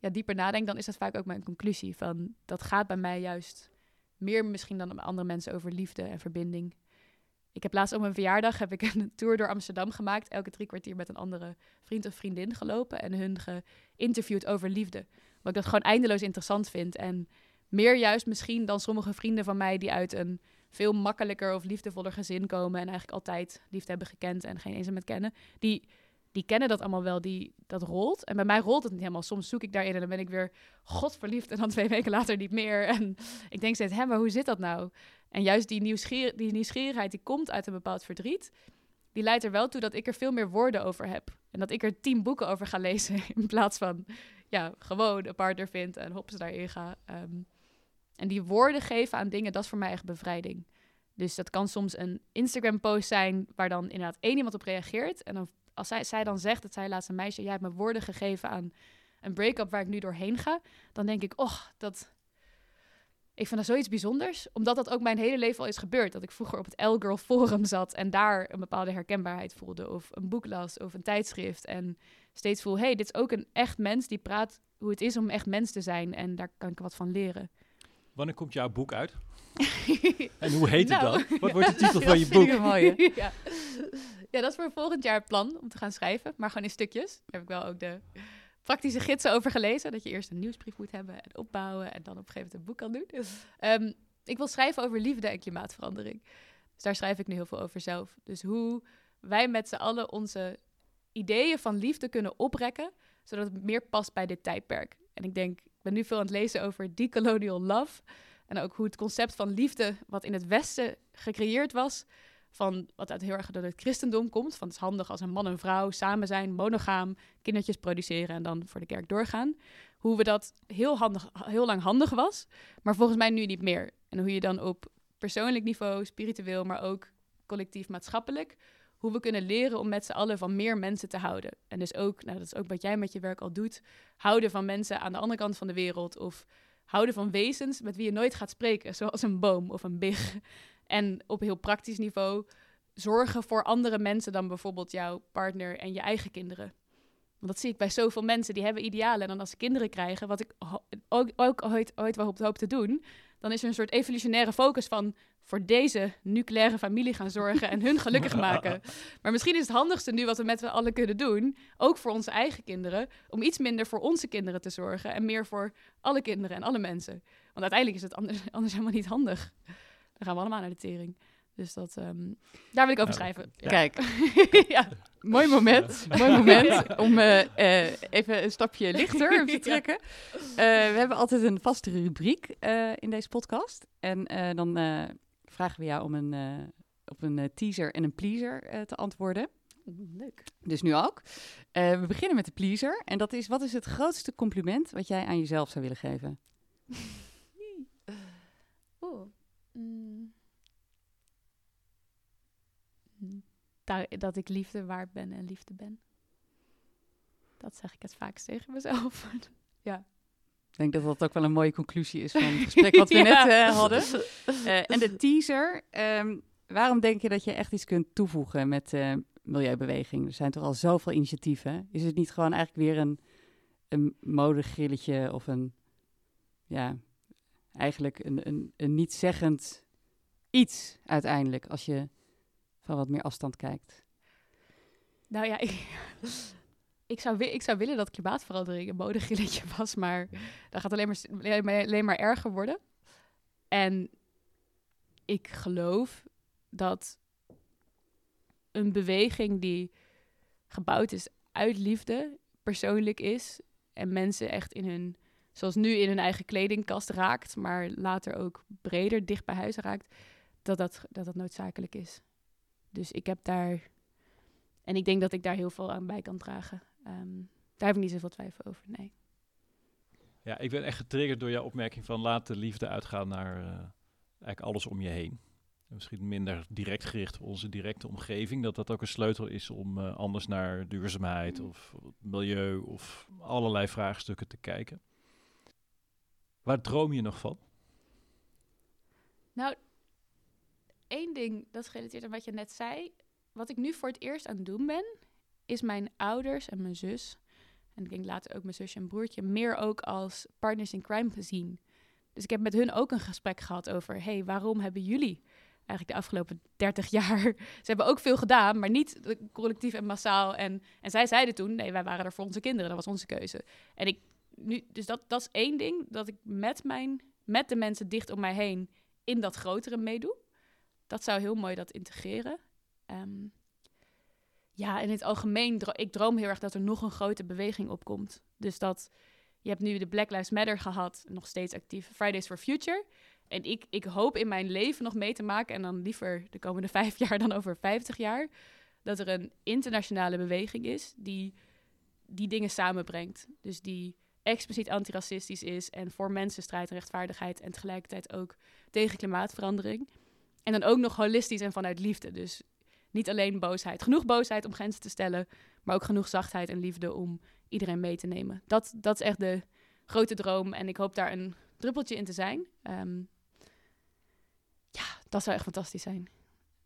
Speaker 3: ja, dieper nadenk, dan is dat vaak ook mijn conclusie. Van, dat gaat bij mij juist meer misschien dan andere mensen over liefde en verbinding. Ik heb laatst op mijn verjaardag heb ik *laughs* een tour door Amsterdam gemaakt. Elke drie kwartier met een andere vriend of vriendin gelopen. En hun geïnterviewd over liefde. Wat ik dat gewoon eindeloos interessant vind. En meer juist misschien dan sommige vrienden van mij die uit een veel makkelijker of liefdevoller gezin komen. En eigenlijk altijd liefde hebben gekend en geen eenzaamheid kennen. Die die kennen dat allemaal wel, die, dat rolt. En bij mij rolt het niet helemaal. Soms zoek ik daarin en dan ben ik weer godverliefd en dan *laughs* twee weken later niet meer. En ik denk steeds, hè, maar hoe zit dat nou? En juist die, nieuwsgier die nieuwsgierigheid die komt uit een bepaald verdriet, die leidt er wel toe dat ik er veel meer woorden over heb. En dat ik er tien boeken over ga lezen *laughs* in plaats van ja, gewoon een partner vind en hops daarin ga. Ehm, en die woorden geven aan dingen, dat is voor mij echt bevrijding. Dus dat kan soms een Instagram-post zijn waar dan inderdaad één iemand op reageert. En dan als zij, zij dan zegt, dat zij laatst een meisje, jij hebt me woorden gegeven aan een break-up waar ik nu doorheen ga, dan denk ik, och, dat... Ik vind dat zoiets bijzonders, omdat dat ook mijn hele leven al is gebeurd. Dat ik vroeger op het L-Girl Forum zat en daar een bepaalde herkenbaarheid voelde. Of een boek las, of een tijdschrift. En steeds voel, hey, dit is ook een echt mens die praat hoe het is om echt mens te zijn. En daar kan ik wat van leren.
Speaker 1: Wanneer komt jouw boek uit? *laughs* en hoe heet het nou, dan? *laughs* Wat wordt de titel *laughs* van je boek?
Speaker 3: ja. Ja, dat is voor volgend jaar het plan om te gaan schrijven, maar gewoon in stukjes. Daar heb ik wel ook de praktische gidsen over gelezen. Dat je eerst een nieuwsbrief moet hebben en opbouwen en dan op een gegeven moment een boek kan doen. Um, *laughs* ik wil schrijven over liefde en klimaatverandering. Dus daar schrijf ik nu heel veel over zelf. Dus hoe wij met z'n allen onze ideeën van liefde kunnen oprekken, zodat het meer past bij dit tijdperk. En ik denk, ik ben nu veel aan het lezen over decolonial love. En ook hoe het concept van liefde, wat in het Westen gecreëerd was, van wat uit heel erg door het christendom komt. Van het is handig als een man en vrouw samen zijn, monogaam, kindertjes produceren en dan voor de kerk doorgaan. Hoe we dat heel, handig, heel lang handig was, maar volgens mij nu niet meer. En hoe je dan op persoonlijk niveau, spiritueel, maar ook collectief maatschappelijk, hoe we kunnen leren om met z'n allen van meer mensen te houden. En dus ook, nou dat is ook wat jij met je werk al doet, houden van mensen aan de andere kant van de wereld of houden van wezens met wie je nooit gaat spreken, zoals een boom of een big. En op heel praktisch niveau zorgen voor andere mensen dan bijvoorbeeld jouw partner en je eigen kinderen. Want dat zie ik bij zoveel mensen, die hebben idealen. En dan als ze kinderen krijgen, wat ik ook, ook ooit, ooit wel hoop te doen, dan is er een soort evolutionaire focus van voor deze nucleaire familie gaan zorgen en hun gelukkig *laughs* maken. Maar misschien is het handigste nu wat we met z'n allen kunnen doen, ook voor onze eigen kinderen, om iets minder voor onze kinderen te zorgen en meer voor alle kinderen en alle mensen. Want uiteindelijk is het anders, *laughs* anders helemaal niet handig. Dan gaan we allemaal naar de tering. Dus dat, um, daar wil ik over schrijven.
Speaker 4: Kijk, *laughs* ja. mooi moment, mooi moment om uh, uh, even een stapje lichter *laughs* te trekken. Uh, we hebben altijd een vaste rubriek in deze podcast. En dan vragen we jou om een, op een eh, teaser en een pleaser eh, te antwoorden.
Speaker 3: Leuk.
Speaker 4: Dus nu ook. Eh, we beginnen met de pleaser. En dat is, wat is het grootste compliment wat jij aan jezelf zou willen geven?
Speaker 3: Oeh. Mm. Mm. Dat ik liefde waard ben en liefde ben. Dat zeg ik het vaakst tegen mezelf. *laughs*
Speaker 4: Ik denk dat dat ook wel een mooie conclusie is van het *laughs* gesprek wat we
Speaker 3: Ja.
Speaker 4: net eh, hadden. Eh, en de *laughs* teaser. ehm, waarom denk je dat je echt iets kunt toevoegen met de milieubeweging? Er zijn toch al zoveel initiatieven. Is het niet gewoon eigenlijk weer een, een modegrilletje of een, ja, eigenlijk een, een, een niet-zeggend iets uiteindelijk als je van wat meer afstand kijkt?
Speaker 3: Nou ja, ik, *laughs* ik, zou, ik zou willen dat klimaatverandering een modegrilletje *laughs* was, maar dat gaat alleen maar, s- alleen maar, alleen maar erger worden. En ik geloof dat een beweging die gebouwd is uit liefde, persoonlijk is en mensen echt in hun, zoals nu in hun eigen kledingkast raakt, maar later ook breder dicht bij huis raakt, dat dat, dat, dat noodzakelijk is. Dus ik heb daar en ik denk dat ik daar heel veel aan bij kan dragen. Ehm, daar heb ik niet zoveel twijfel over, nee.
Speaker 1: Ja, ik ben echt getriggerd door jouw opmerking van laat de liefde uitgaan naar eh, eigenlijk alles om je heen. En misschien minder direct gericht op onze directe omgeving. Dat dat ook een sleutel is om eh, anders naar duurzaamheid of milieu of allerlei vraagstukken te kijken. Waar droom je nog van?
Speaker 3: Nou, één ding, dat gerelateerd aan wat je net zei. Wat ik nu voor het eerst aan het doen ben, is mijn ouders en mijn zus... en ik denk later ook mijn zusje en broertje... meer ook als partners in crime gezien. Dus ik heb met hun ook een gesprek gehad over... hey, waarom hebben jullie eigenlijk de afgelopen 30 *laughs* jaar... ze hebben ook veel gedaan, maar niet collectief en massaal. En, en zij zeiden toen, nee, wij waren er voor onze kinderen. Dat was onze keuze. En ik nu, dus dat, dat is één ding, dat ik met, mijn, met de mensen dicht om mij heen in dat grotere meedoe. Dat zou heel mooi dat integreren. Ehm, ja, in het algemeen, ik droom heel erg dat er nog een grote beweging opkomt. Dus dat, je hebt nu de Black Lives Matter gehad, nog steeds actief, Fridays for Future. En ik, ik hoop in mijn leven nog mee te maken, en dan liever de komende *laughs* vijf jaar dan over vijftig jaar, dat er een internationale beweging is die die dingen samenbrengt. Dus die expliciet antiracistisch is en voor mensenstrijd en rechtvaardigheid en tegelijkertijd ook tegen klimaatverandering. En dan ook nog holistisch en vanuit liefde. Dus niet alleen boosheid. Genoeg boosheid om grenzen te stellen, maar ook genoeg zachtheid en liefde om iedereen mee te nemen. Dat, dat is echt de grote droom en ik hoop daar een druppeltje in te zijn. Ehm, ja, dat zou echt fantastisch zijn.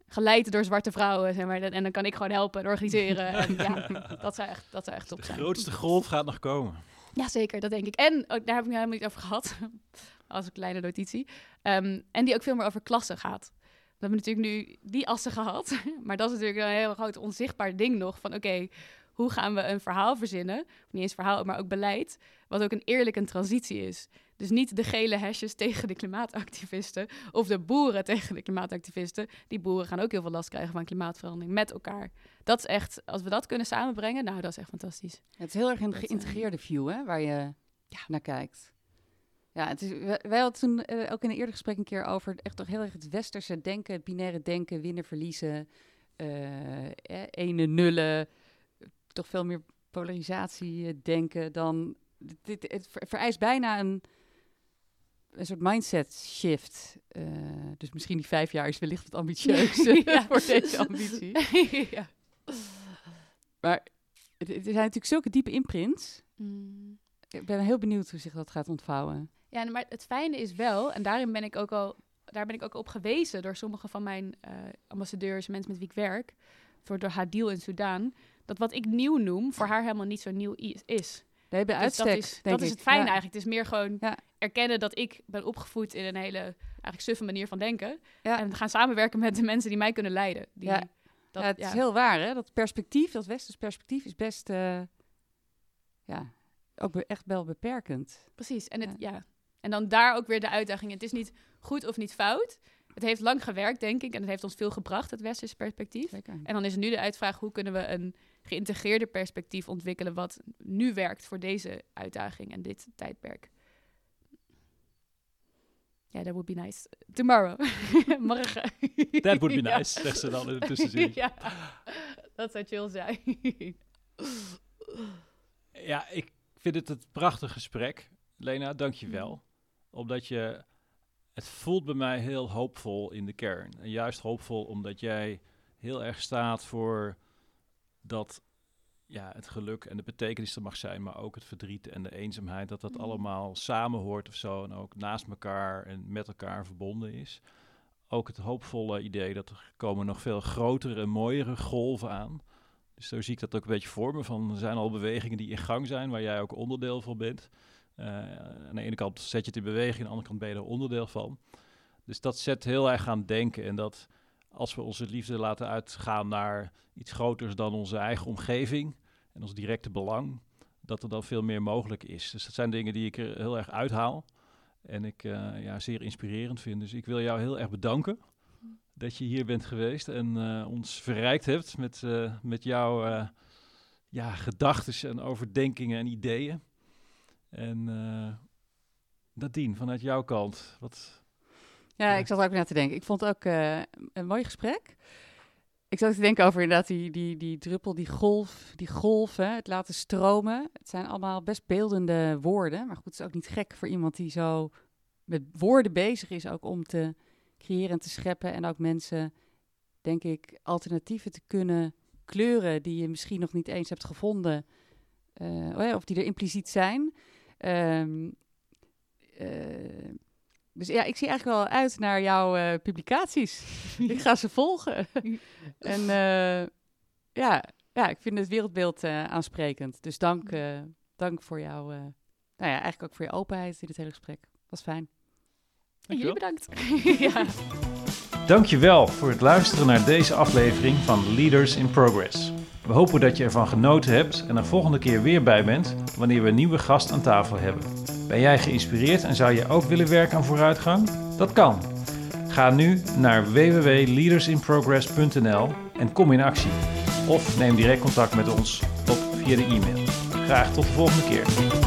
Speaker 3: Geleid door zwarte vrouwen, zeg maar. En dan kan ik gewoon helpen en organiseren. En ja, *laughs* dat zou echt, dat zou echt top
Speaker 1: De
Speaker 3: zijn.
Speaker 1: grootste golf gaat nog komen. *laughs*
Speaker 3: Ja, zeker, dat denk ik. En ook, daar heb ik het helemaal niet over gehad, *laughs* als een kleine notitie. Ehm, en die ook veel meer over klassen gaat. We hebben natuurlijk nu die assen gehad, *laughs* maar dat is natuurlijk een heel groot onzichtbaar ding nog. Van oké, hoe gaan we een verhaal verzinnen, of niet eens verhaal, maar ook beleid, wat ook een eerlijke transitie is. Dus niet de gele hesjes *laughs* tegen de klimaatactivisten of de boeren *laughs* tegen de klimaatactivisten. Die boeren gaan ook heel veel last krijgen van klimaatverandering met elkaar. Dat is echt, als we dat kunnen samenbrengen, nou, dat is echt fantastisch.
Speaker 4: Het is heel erg een
Speaker 3: eh,
Speaker 4: geïntegreerde view hè, waar je naar kijkt. Ja, het is, wij, hadden toen eh, ook in een eerder gesprek een keer over echt toch heel erg het westerse denken, het binaire denken, winnen, verliezen, eh, ene nullen, toch veel meer polarisatie eh, denken dan. Dit, het ver- vereist bijna een, een soort mindset shift. Eh, dus misschien die vijf jaar is wellicht wat ambitieus *laughs*
Speaker 3: Ja. *laughs*
Speaker 4: voor deze ambitie. *laughs*
Speaker 3: ja.
Speaker 4: Maar het, zijn natuurlijk zulke diepe imprints.
Speaker 3: Mm.
Speaker 4: Ik ben heel benieuwd hoe zich dat gaat ontvouwen.
Speaker 3: Ja, maar het fijne is wel, en daarin ben ik ook al, daar ben ik ook op gewezen door sommige van mijn eh, ambassadeurs, mensen met wie ik werk, voor door Hadil in Soudaan, dat wat ik nieuw noem, voor haar helemaal niet zo nieuw is.
Speaker 4: Nee, bij
Speaker 3: Dus
Speaker 4: uitstek,
Speaker 3: dat is,
Speaker 4: denk
Speaker 3: dat is het fijne
Speaker 4: Ja.
Speaker 3: eigenlijk. Het is meer gewoon
Speaker 4: Ja.
Speaker 3: erkennen dat ik ben opgevoed in een hele eigenlijk suffe manier van denken.
Speaker 4: Ja.
Speaker 3: En gaan samenwerken met de mensen die mij kunnen leiden. Die,
Speaker 4: Ja.
Speaker 3: dat,
Speaker 4: ja, het is heel waar, hè? Dat perspectief, dat westers perspectief is best, eh, ja, ook echt wel beperkend.
Speaker 3: Precies. En, het, ja. en dan daar ook weer de uitdaging. Het is niet goed of niet fout. Het heeft lang gewerkt, denk ik. En het heeft ons veel gebracht, het westerse perspectief.
Speaker 4: Zeker.
Speaker 3: En dan is nu de uitvraag: hoe kunnen we een geïntegreerde perspectief ontwikkelen. wat nu werkt voor deze uitdaging en dit tijdperk? Ja, that would be nice. Tomorrow. *laughs* Morgen.
Speaker 1: That would be *laughs* nice, zegt ze dan in de tussenzin. *laughs*
Speaker 3: ja, dat zou chill zijn.
Speaker 1: Ja, ik vind het een prachtig gesprek. Lena, dank je wel. Omdat je, het voelt bij mij heel hoopvol in de kern. En juist hoopvol omdat jij heel erg staat voor dat ja, het geluk en de betekenis er mag zijn, maar ook het verdriet en de eenzaamheid, dat dat
Speaker 3: Mm.
Speaker 1: allemaal samenhoort of zo en ook naast elkaar en met elkaar verbonden is. Ook het hoopvolle idee dat er komen nog veel grotere en mooiere golven aan. Dus zo zie ik dat ook een beetje voor me. Van, er zijn al bewegingen die in gang zijn, waar jij ook onderdeel van bent. Eh, aan de ene kant zet je het in beweging, aan de andere kant ben je er onderdeel van. Dus dat zet heel erg aan denken. En dat als we onze liefde laten uitgaan naar iets groters dan onze eigen omgeving en ons directe belang, dat er dan veel meer mogelijk is. Dus dat zijn dingen die ik er heel erg uithaal. En ik eh, ja, zeer inspirerend vind. Dus ik wil jou heel erg bedanken dat je hier bent geweest en eh, ons verrijkt hebt met, eh, met jouw ja, gedachten en overdenkingen en ideeën. En Nadine, vanuit jouw kant, wat...
Speaker 4: Ja, ik zat er ook naar te denken. Ik vond het ook eh, een mooi gesprek. Ik zat te denken over inderdaad die, die, die druppel, die golf, die golven, het laten stromen. Het zijn allemaal best beeldende woorden. Maar goed, het is ook niet gek voor iemand die zo met woorden bezig is, ook om te creëren en te scheppen. En ook mensen, denk ik, alternatieven te kunnen kleuren die je misschien nog niet eens hebt gevonden. ja, of die er impliciet zijn. Ehm, eh, dus ja, ik zie eigenlijk wel uit naar jouw eh, publicaties. *laughs* ik ga ze volgen. *laughs* en eh, ja, ja, ik vind het wereldbeeld eh, aansprekend. Dus dank, eh, dank voor jouw, eh, nou ja, eigenlijk ook voor je openheid in dit hele gesprek. Was fijn.
Speaker 3: En jullie bedankt. *laughs* ja.
Speaker 1: Dankjewel voor het luisteren naar deze aflevering van Leaders in Progress. We hopen dat je ervan genoten hebt en er volgende keer weer bij bent wanneer we een nieuwe gast aan tafel hebben. Ben jij geïnspireerd en zou je ook willen werken aan vooruitgang? Dat kan. Ga nu naar www.leadersinprogress.nl en kom in actie. Of neem direct contact met ons op via de e-mail. Graag tot de volgende keer.